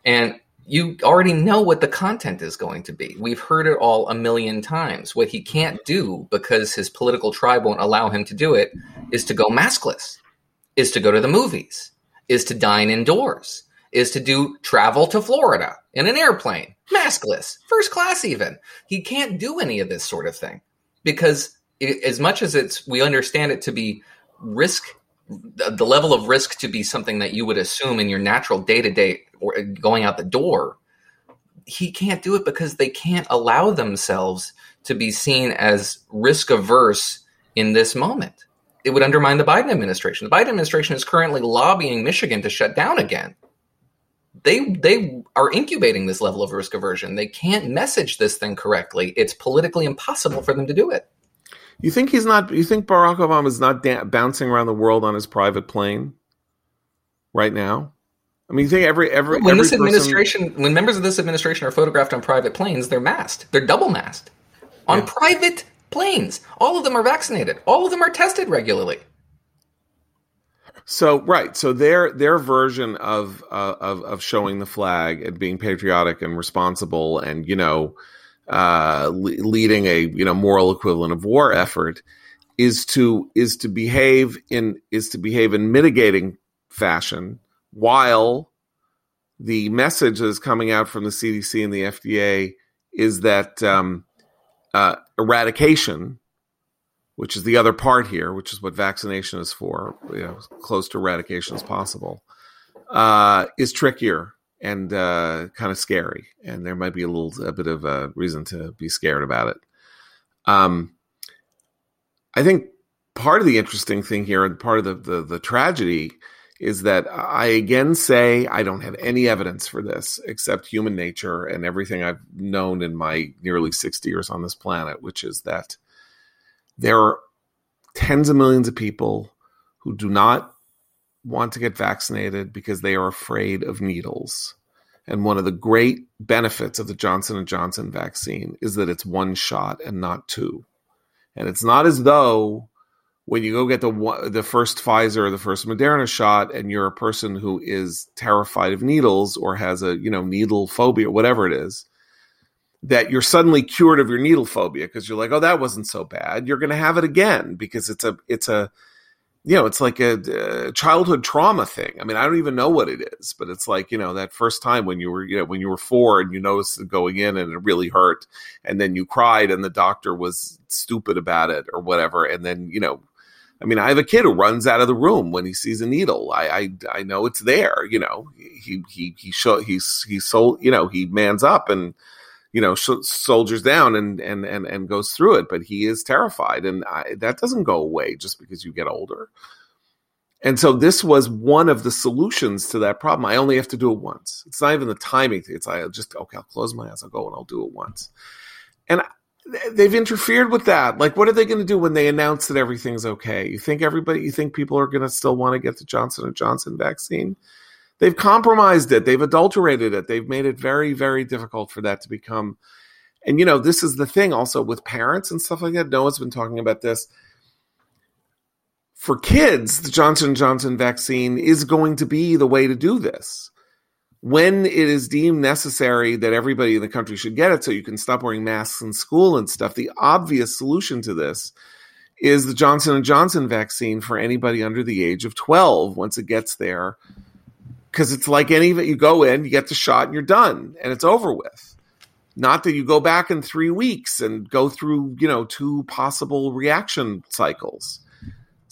And you already know what the content is going to be. We've heard it all a million times. What he can't do because his political tribe won't allow him to do it is to go maskless, is to go to the movies, is to dine indoors, is to do travel to Florida in an airplane, maskless, first class even. He can't do any of this sort of thing because it, as much as it's we understand it to be risk the level of risk to be something that you would assume in your natural day-to-day or going out the door he can't do it because they can't allow themselves to be seen as risk averse in this moment. It would undermine the biden administration. The biden administration is currently lobbying michigan to shut down again they they are incubating this level of risk aversion. They can't message this thing correctly. It's politically impossible for them to do it. You think he's not? You think Barack Obama is not da- bouncing around the world on his private plane right now? I mean, you think every every when every this person- administration when members of this administration are photographed on private planes they're masked. They're double masked. On Yeah. private planes. All of them are vaccinated. All of them are tested regularly So right, so their their version of uh, of of showing the flag and being patriotic and responsible and you know uh, le- leading a you know moral equivalent of war effort is to is to behave in is to behave in mitigating fashion while the message that is coming out from the CDC and the FDA is that um, uh, eradication which is the other part here, which is what vaccination is for, you know, close to eradication as possible, uh, is trickier and uh, kind of scary. And there might be a little a bit of a reason to be scared about it. Um, I think part of the interesting thing here and part of the, the, the tragedy is that I again say I don't have any evidence for this except human nature and everything I've known in my nearly 60 years on this planet, which is that there are tens of millions of people who do not want to get vaccinated because they are afraid of needles. And one of the great benefits of the Johnson and Johnson vaccine is that it's one shot and not two. And it's not as though when you go get the the first Pfizer or the first Moderna shot and you're a person who is terrified of needles or has a, you know, needle phobia, whatever it is, that you're suddenly cured of your needle phobia because you're like, oh, that wasn't so bad. You're going to have it again because it's a, it's a, you know, it's like a, uh childhood trauma thing. I mean, I don't even know what it is, but it's like, you know, that first time when you were, you know, when you were four and you noticed going in and it really hurt and then you cried and the doctor was stupid about it or whatever. And then, you know, I mean, I have a kid who runs out of the room when he sees a needle. I, I, I know it's there, you know, he, he, he show, he's, he's so, you know, he mans up and, you know, sh- soldiers down and, and, and, and goes through it, but he is terrified. And I, that doesn't go away just because you get older. And so this was one of the solutions to that problem. I only have to do it once. It's not even the timing. It's I just, okay, I'll close my eyes. I'll go and I'll do it once. And they've interfered with that. Like, what are they going to do when they announce that everything's okay? You think everybody, you think people are going to still want to get the Johnson and Johnson vaccine? They've compromised it. They've adulterated it. They've made it very, very difficult for that to become. And you know, this is the thing also with parents and stuff like that. Noah's been talking about this. For kids, the Johnson Johnson vaccine is going to be the way to do this. When it is deemed necessary that everybody in the country should get it so you can stop wearing masks in school and stuff, the obvious solution to this is the Johnson and Johnson vaccine for anybody under the age of 12 once it gets there because it's like any it you go in you get the shot and you're done and it's over with not that you go back in three weeks and go through, you know, two possible reaction cycles.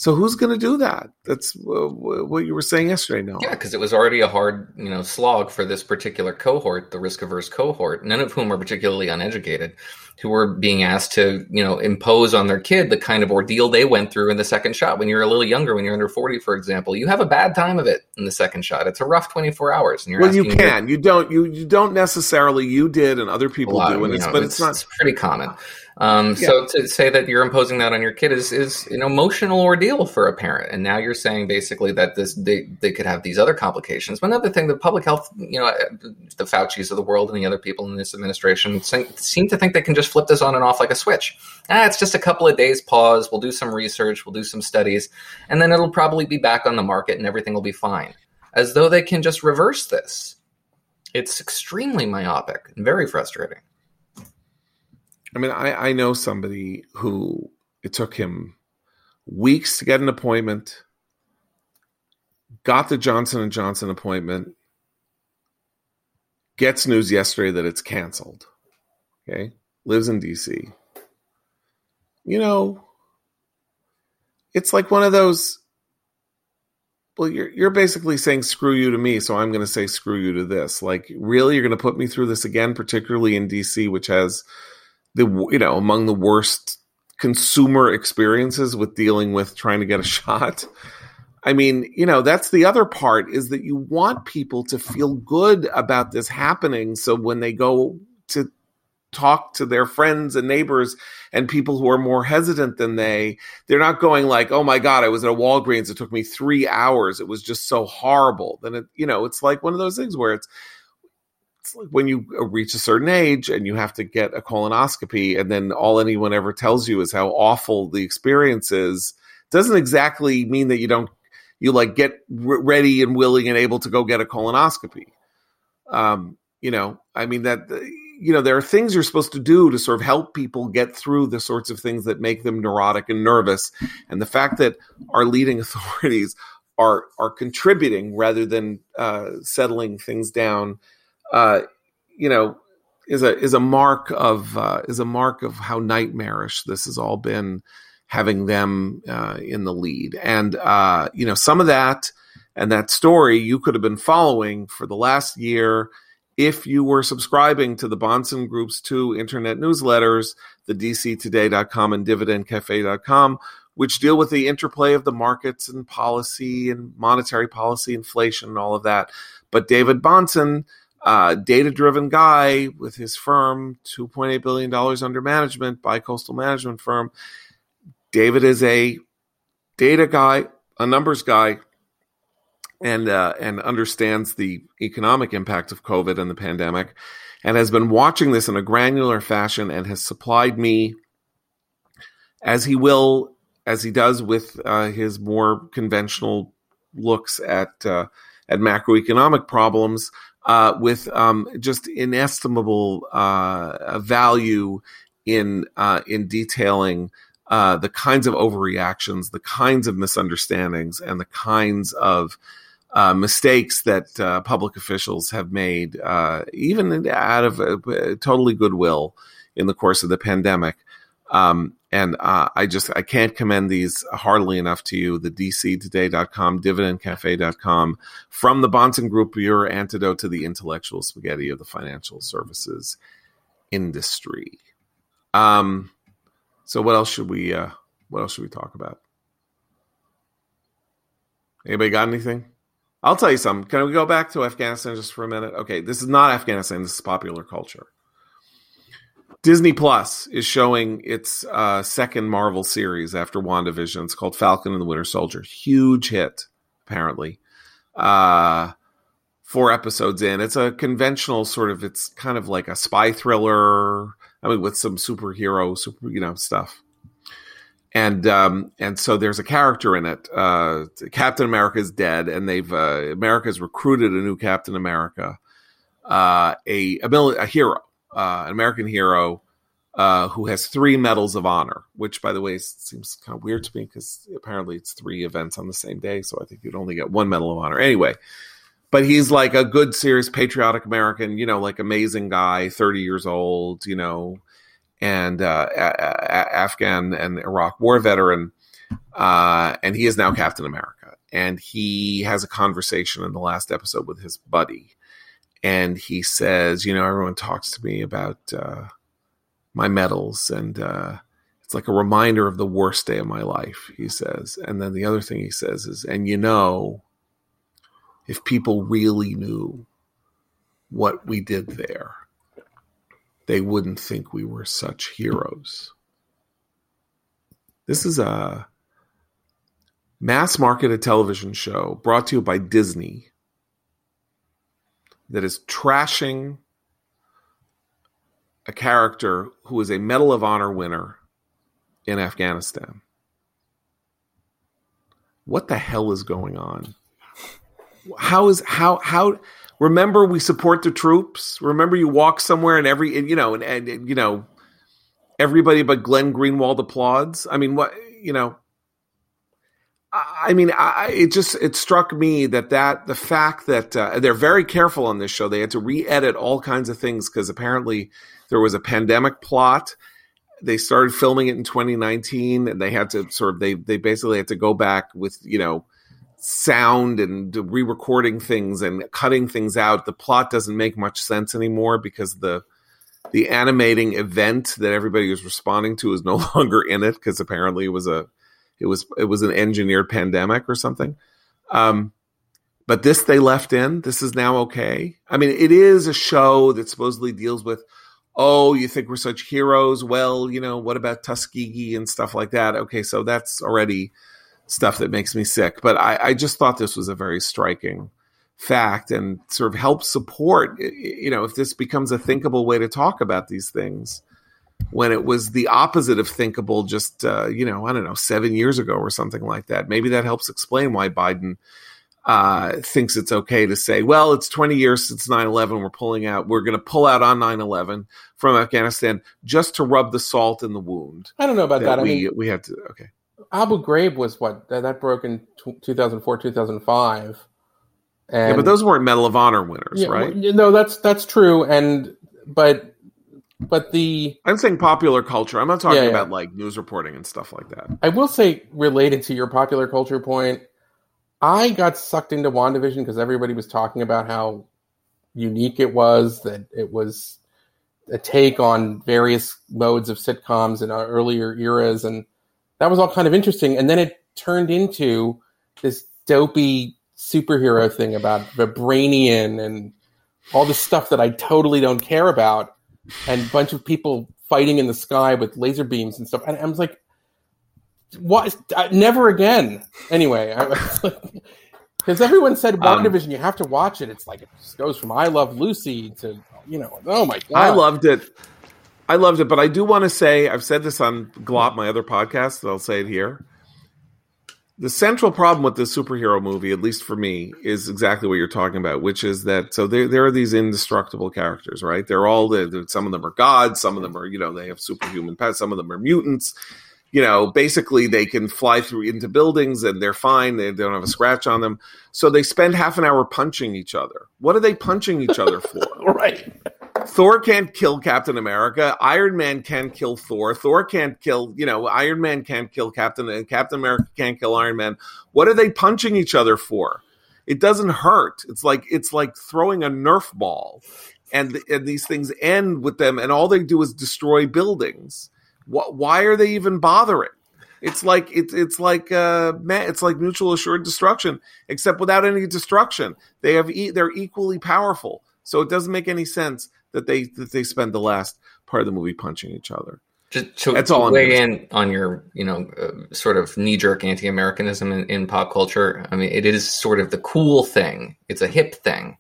So who's going to do that? That's what you were saying yesterday. No, yeah, because it was already a hard, you know, slog for this particular cohort, the risk averse cohort, none of whom are particularly uneducated, who were being asked to, you know, impose on their kid the kind of ordeal they went through in the second shot. When you're a little younger, when you're under forty, for example, you have a bad time of it in the second shot. It's a rough twenty four hours. And you're well, you can, your, you don't, you you don't necessarily. You did, and other people lot, do, and it's, know, but it's, it's not it's pretty common. Um, yeah. So to say that you're imposing that on your kid is is an emotional ordeal for a parent, and now you're saying basically that this they, they could have these other complications. But another thing, the public health, you know, the Fauci's of the world and the other people in this administration seem to think they can just flip this on and off like a switch. Ah, it's just a couple of days pause. We'll do some research, we'll do some studies, and then it'll probably be back on the market and everything will be fine. As though they can just reverse this. It's extremely myopic and very frustrating. I mean, I, I know somebody who it took him weeks to get an appointment, got the Johnson and Johnson appointment, gets news yesterday that it's canceled. Okay, lives in DC. You know, it's like one of those. Well, you're you're basically saying screw you to me, so I'm going to say screw you to this. Like, really, you're going to put me through this again, particularly in DC, which has the you know among the worst consumer experiences with dealing with trying to get a shot. I mean, you know, that's the other part is that you want people to feel good about this happening. So when they go to talk to their friends and neighbors and people who are more hesitant than they, they're not going like, oh my God, I was at a Walgreens. It took me three hours. It was just so horrible. Then it, you know, it's like one of those things where it's, when you uh, reach a certain age and you have to get a colonoscopy and then all anyone ever tells you is how awful the experience is doesn't exactly mean that you don't you like get ready and willing and able to go get a colonoscopy. Um you know i mean that you know there are things you're supposed to do to sort of help people get through the sorts of things that make them neurotic and nervous and the fact that our leading authorities are are contributing rather than uh, settling things down uh, you know, is a is a mark of uh, is a mark of how nightmarish this has all been, having them uh, in the lead. And uh, you know, some of that and that story you could have been following for the last year if you were subscribing to the Bahnsen Group's two internet newsletters, the dctoday.com and dividendcafe.com, which deal with the interplay of the markets and policy and monetary policy, inflation, and all of that. But David Bahnsen uh, data driven guy with his firm, $2.8 billion under management by coastal management firm. David is a data guy, a numbers guy, and uh, and understands the economic impact of COVID and the pandemic, and has been watching this in a granular fashion and has supplied me, as he will, as he does with uh, his more conventional looks at uh, at macroeconomic problems, uh, with um, just inestimable uh, value in uh, in detailing uh, the kinds of overreactions, the kinds of misunderstandings, and the kinds of uh, mistakes that uh, public officials have made, even out of totally goodwill in the course of the pandemic. Um, and uh, I just I can't commend these hardly enough to you. The DCToday.com, DividendCafe.com, from the Bahnsen Group, your antidote to the intellectual spaghetti of the financial services industry. Um, so what else should we uh, what else should we talk about? Anybody got anything? I'll tell you something. Can we go back to Afghanistan just for a minute? Okay, this is not Afghanistan. This is popular culture. Disney Plus is showing its uh, second Marvel series after WandaVision. It's called Falcon and the Winter Soldier. Huge hit, apparently. Uh, four episodes in. It's a conventional sort of, it's kind of like a spy thriller. I mean, with some superhero, super, you know, stuff. And um, and so there's a character in it. Uh, Captain America is dead, and they've uh, America's recruited a new Captain America, uh, a a, mil- a hero uh, an American hero uh, who has three medals of honor, which, by the way, seems kind of weird to me because apparently it's three events on the same day. So I think you'd only get one medal of honor. Anyway, but he's like a good, serious, patriotic American. You know, like amazing guy, thirty years old. You know, and uh, a- a- Afghan and Iraq war veteran, uh, and he is now Captain America. And he has a conversation in the last episode with his buddy, and he says, "You know, everyone talks to me about uh, my medals, and uh, it's like a reminder of the worst day of my life." He says, and then the other thing he says is, "And you know, if people really knew what we did there." they wouldn't think we were such heroes. This is a mass marketed television show brought to you by Disney that is trashing a character who is a Medal of Honor winner in Afghanistan. What the hell is going on? How is how how remember we support the troops remember you walk somewhere and every and, you know and, and, and, you know everybody but glenn greenwald applauds i mean what you know i, mean I, it just it struck me that that the fact that uh, they're very careful on this show. They had to re-edit all kinds of things because apparently there was a pandemic plot. They started filming it in 2019 and they had to sort of they they basically had to go back with you know sound and re-recording things and cutting things out. The plot doesn't make much sense anymore because the the animating event that everybody was responding to is no longer in it because apparently it was a it was it was an engineered pandemic or something. Um but this they left in this is now okay. I mean it is a show that supposedly deals with oh you think we're such heroes? Well you know what about tuskegee and stuff like that? Okay so that's already stuff that makes me sick. But I, I, just thought this was a very striking fact and sort of help support, you know, if this becomes a thinkable way to talk about these things when it was the opposite of thinkable just, uh, you know, I don't know, seven years ago or something like that. Maybe that helps explain why Biden uh, thinks it's okay to say, well, it's 20 years since 9 11. We're pulling out, we're going to pull out on 9 11 from Afghanistan just to rub the salt in the wound. I don't know about that. that. We, I mean, we had to, okay. Abu Ghraib was what that broke in 2004, 2005. And, yeah, but those weren't Medal of Honor winners, yeah, right? No, that's that's true. And but but the I'm saying popular culture. I'm not talking yeah, yeah. about like news reporting and stuff like that. I will say, related to your popular culture point, I got sucked into WandaVision because everybody was talking about how unique it was. That it was a take on various modes of sitcoms in earlier eras, and that was all kind of interesting. And then it turned into this dopey superhero thing about Vibranium and all the stuff that I totally don't care about, and a bunch of people fighting in the sky with laser beams and stuff. And I was like, what? Never again. Anyway, because everyone said WandaVision, um, you have to watch it. It's like it just goes from I Love Lucy to you know, oh my god, I loved it. I loved it, but I do want to say I've said this on GLoP, my other podcast, I'll say it here. The central problem with this superhero movie, at least for me, is exactly what you're talking about, which is that so there there are these indestructible characters, right? They're all some of them are gods, some of them are you know they have superhuman powers, some of them are mutants. You know, basically they can fly through into buildings and they're fine. They, they don't have a scratch on them. So they spend half an hour punching each other. What are they punching each other for? right. Thor can't kill Captain America. Iron Man can kill Thor. Thor can't kill, you know, Iron Man can't kill Captain and Captain America can't kill Iron Man. What are they punching each other for? It doesn't hurt. It's like it's like throwing a Nerf ball. And, and these things end with them and all they do is destroy buildings. What, why are they even bothering? It's like it's it's like uh it's like mutual assured destruction, except without any destruction. They have e- they're equally powerful. So it doesn't make any sense that they that they spend the last part of the movie punching each other. Just to, That's all to weigh in on your, you know, uh, sort of knee-jerk anti-Americanism in, in pop culture. I mean, it is sort of the cool thing. It's a hip thing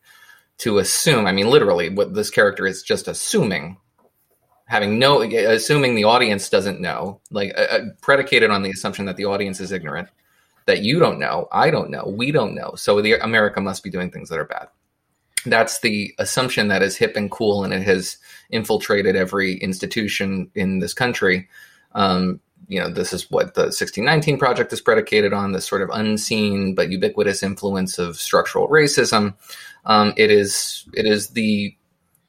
to assume. I mean, literally, what this character is just assuming, having no, assuming the audience doesn't know, like uh, uh predicated on the assumption that the audience is ignorant, that you don't know, I don't know, we don't know. So the America must be doing things that are bad that's the assumption that is hip and cool and it has infiltrated every institution in this country um, you know, this is what the 1619 project is predicated on this sort of unseen but ubiquitous influence of structural racism. Um, it is it is the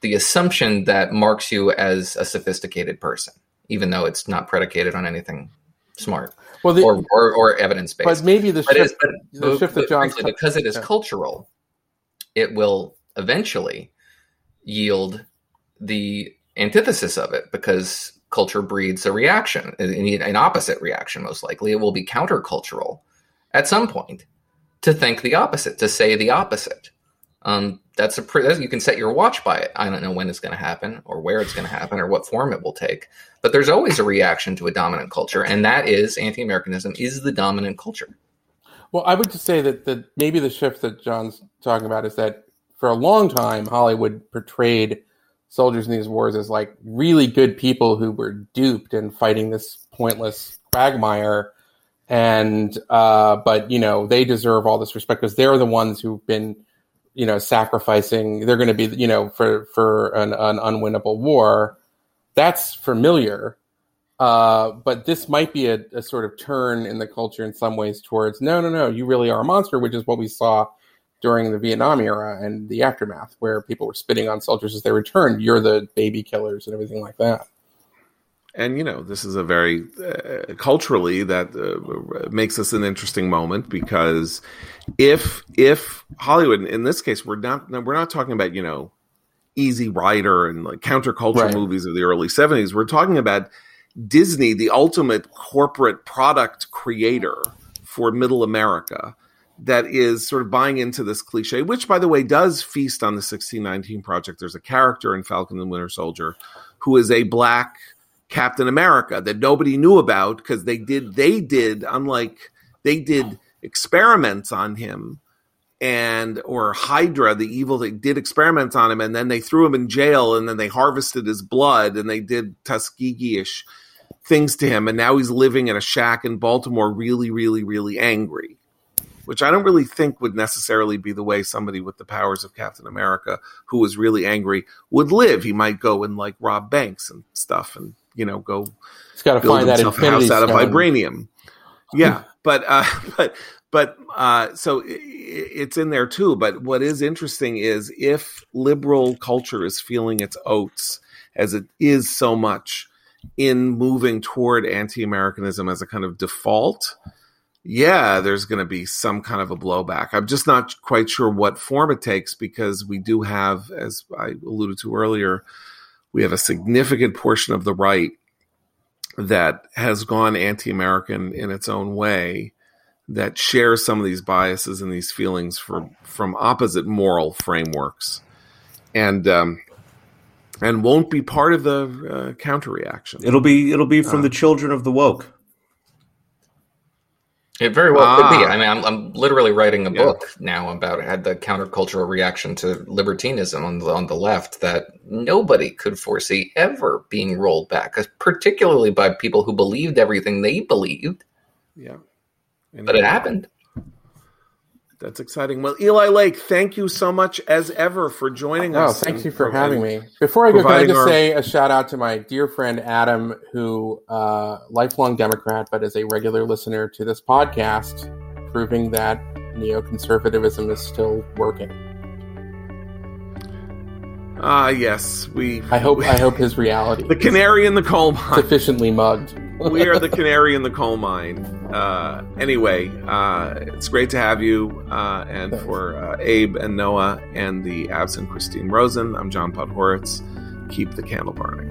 the assumption that marks you as a sophisticated person, even though it's not predicated on anything smart Well, the, or, or, or evidence based. but maybe the But, shift, but, the shift that but John's because it is yeah. cultural, it will eventually yield the antithesis of it because culture breeds a reaction, an, opposite reaction, most likely. It will be countercultural at some point to think the opposite, to say the opposite. Um, that's a pre- you can set your watch by it. I don't know when it's going to happen or where it's going to happen or what form it will take, but there's always a reaction to a dominant culture, and that is anti-Americanism is the dominant culture. Well, I would just say that the maybe the shift that John's talking about is that for a long time Hollywood portrayed soldiers in these wars as like really good people who were duped and fighting this pointless quagmire, and uh, but you know they deserve all this respect because they're the ones who've been you know sacrificing. They're going to be you know for for an, an unwinnable war. That's familiar. Uh, but this might be a, a sort of turn in the culture in some ways towards no, no, no, you really are a monster, which is what we saw during the Vietnam era and the aftermath, where people were spitting on soldiers as they returned. You're the baby killers and everything like that. and you know this is a very uh, culturally that uh, makes this an interesting moment because if if hollywood in this case we're not we're not talking about you know easy rider and like counterculture Right. movies of the early 70s we're talking about disney the ultimate corporate product creator for middle america that is sort of buying into this cliche which by the way does feast on the 1619 project. There's a character in falcon and winter soldier who is a black Captain America that nobody knew about because they did they did unlike they did experiments on him and or Hydra the evil they did experiments on him and then they threw him in jail and then they harvested his blood and they did Tuskegee-ish things to him. And now he's living in a shack in Baltimore really really really angry which I don't really think would necessarily be the way somebody with the powers of Captain America who was really angry would live he might go and like rob banks and stuff and you know go He's got to find that infinity house out of vibranium. Yeah, but uh, but but uh, so it's in there too. But what is interesting is if liberal culture is feeling its oats as it is so much in moving toward anti-Americanism as a kind of default. Yeah, there's going to be some kind of a blowback. I'm just not quite sure what form it takes because we do have, as I alluded to earlier, we have a significant portion of the right that has gone anti-American in its own way that shares some of these biases and these feelings from from opposite moral frameworks and um, and won't be part of the uh, counter reaction. It'll be it'll be from Uh. the children of the woke. It very well could be. Ah. I mean, I'm, I'm literally writing a Yeah. book now about had the countercultural reaction to libertinism on the on the left that nobody could foresee ever being rolled back, particularly by people who believed everything they believed. Yeah, But it happened. That's exciting. Well, Eli Lake, thank you so much as ever for joining Oh, us. thank you for having me. Before I go, can I just our- say a shout out to my dear friend Adam, who uh, lifelong Democrat, but is a regular listener to this podcast, proving that neoconservatism is still working. Ah, yes, we. I hope I hope his reality the canary in the coal mine. sufficiently mugged. we are the canary in the coal mine. Uh, anyway, uh, it's great to have you. Uh, and Thanks. for uh, Abe and Noah and the absent Christine Rosen, I'm John Podhoretz. Keep the candle burning.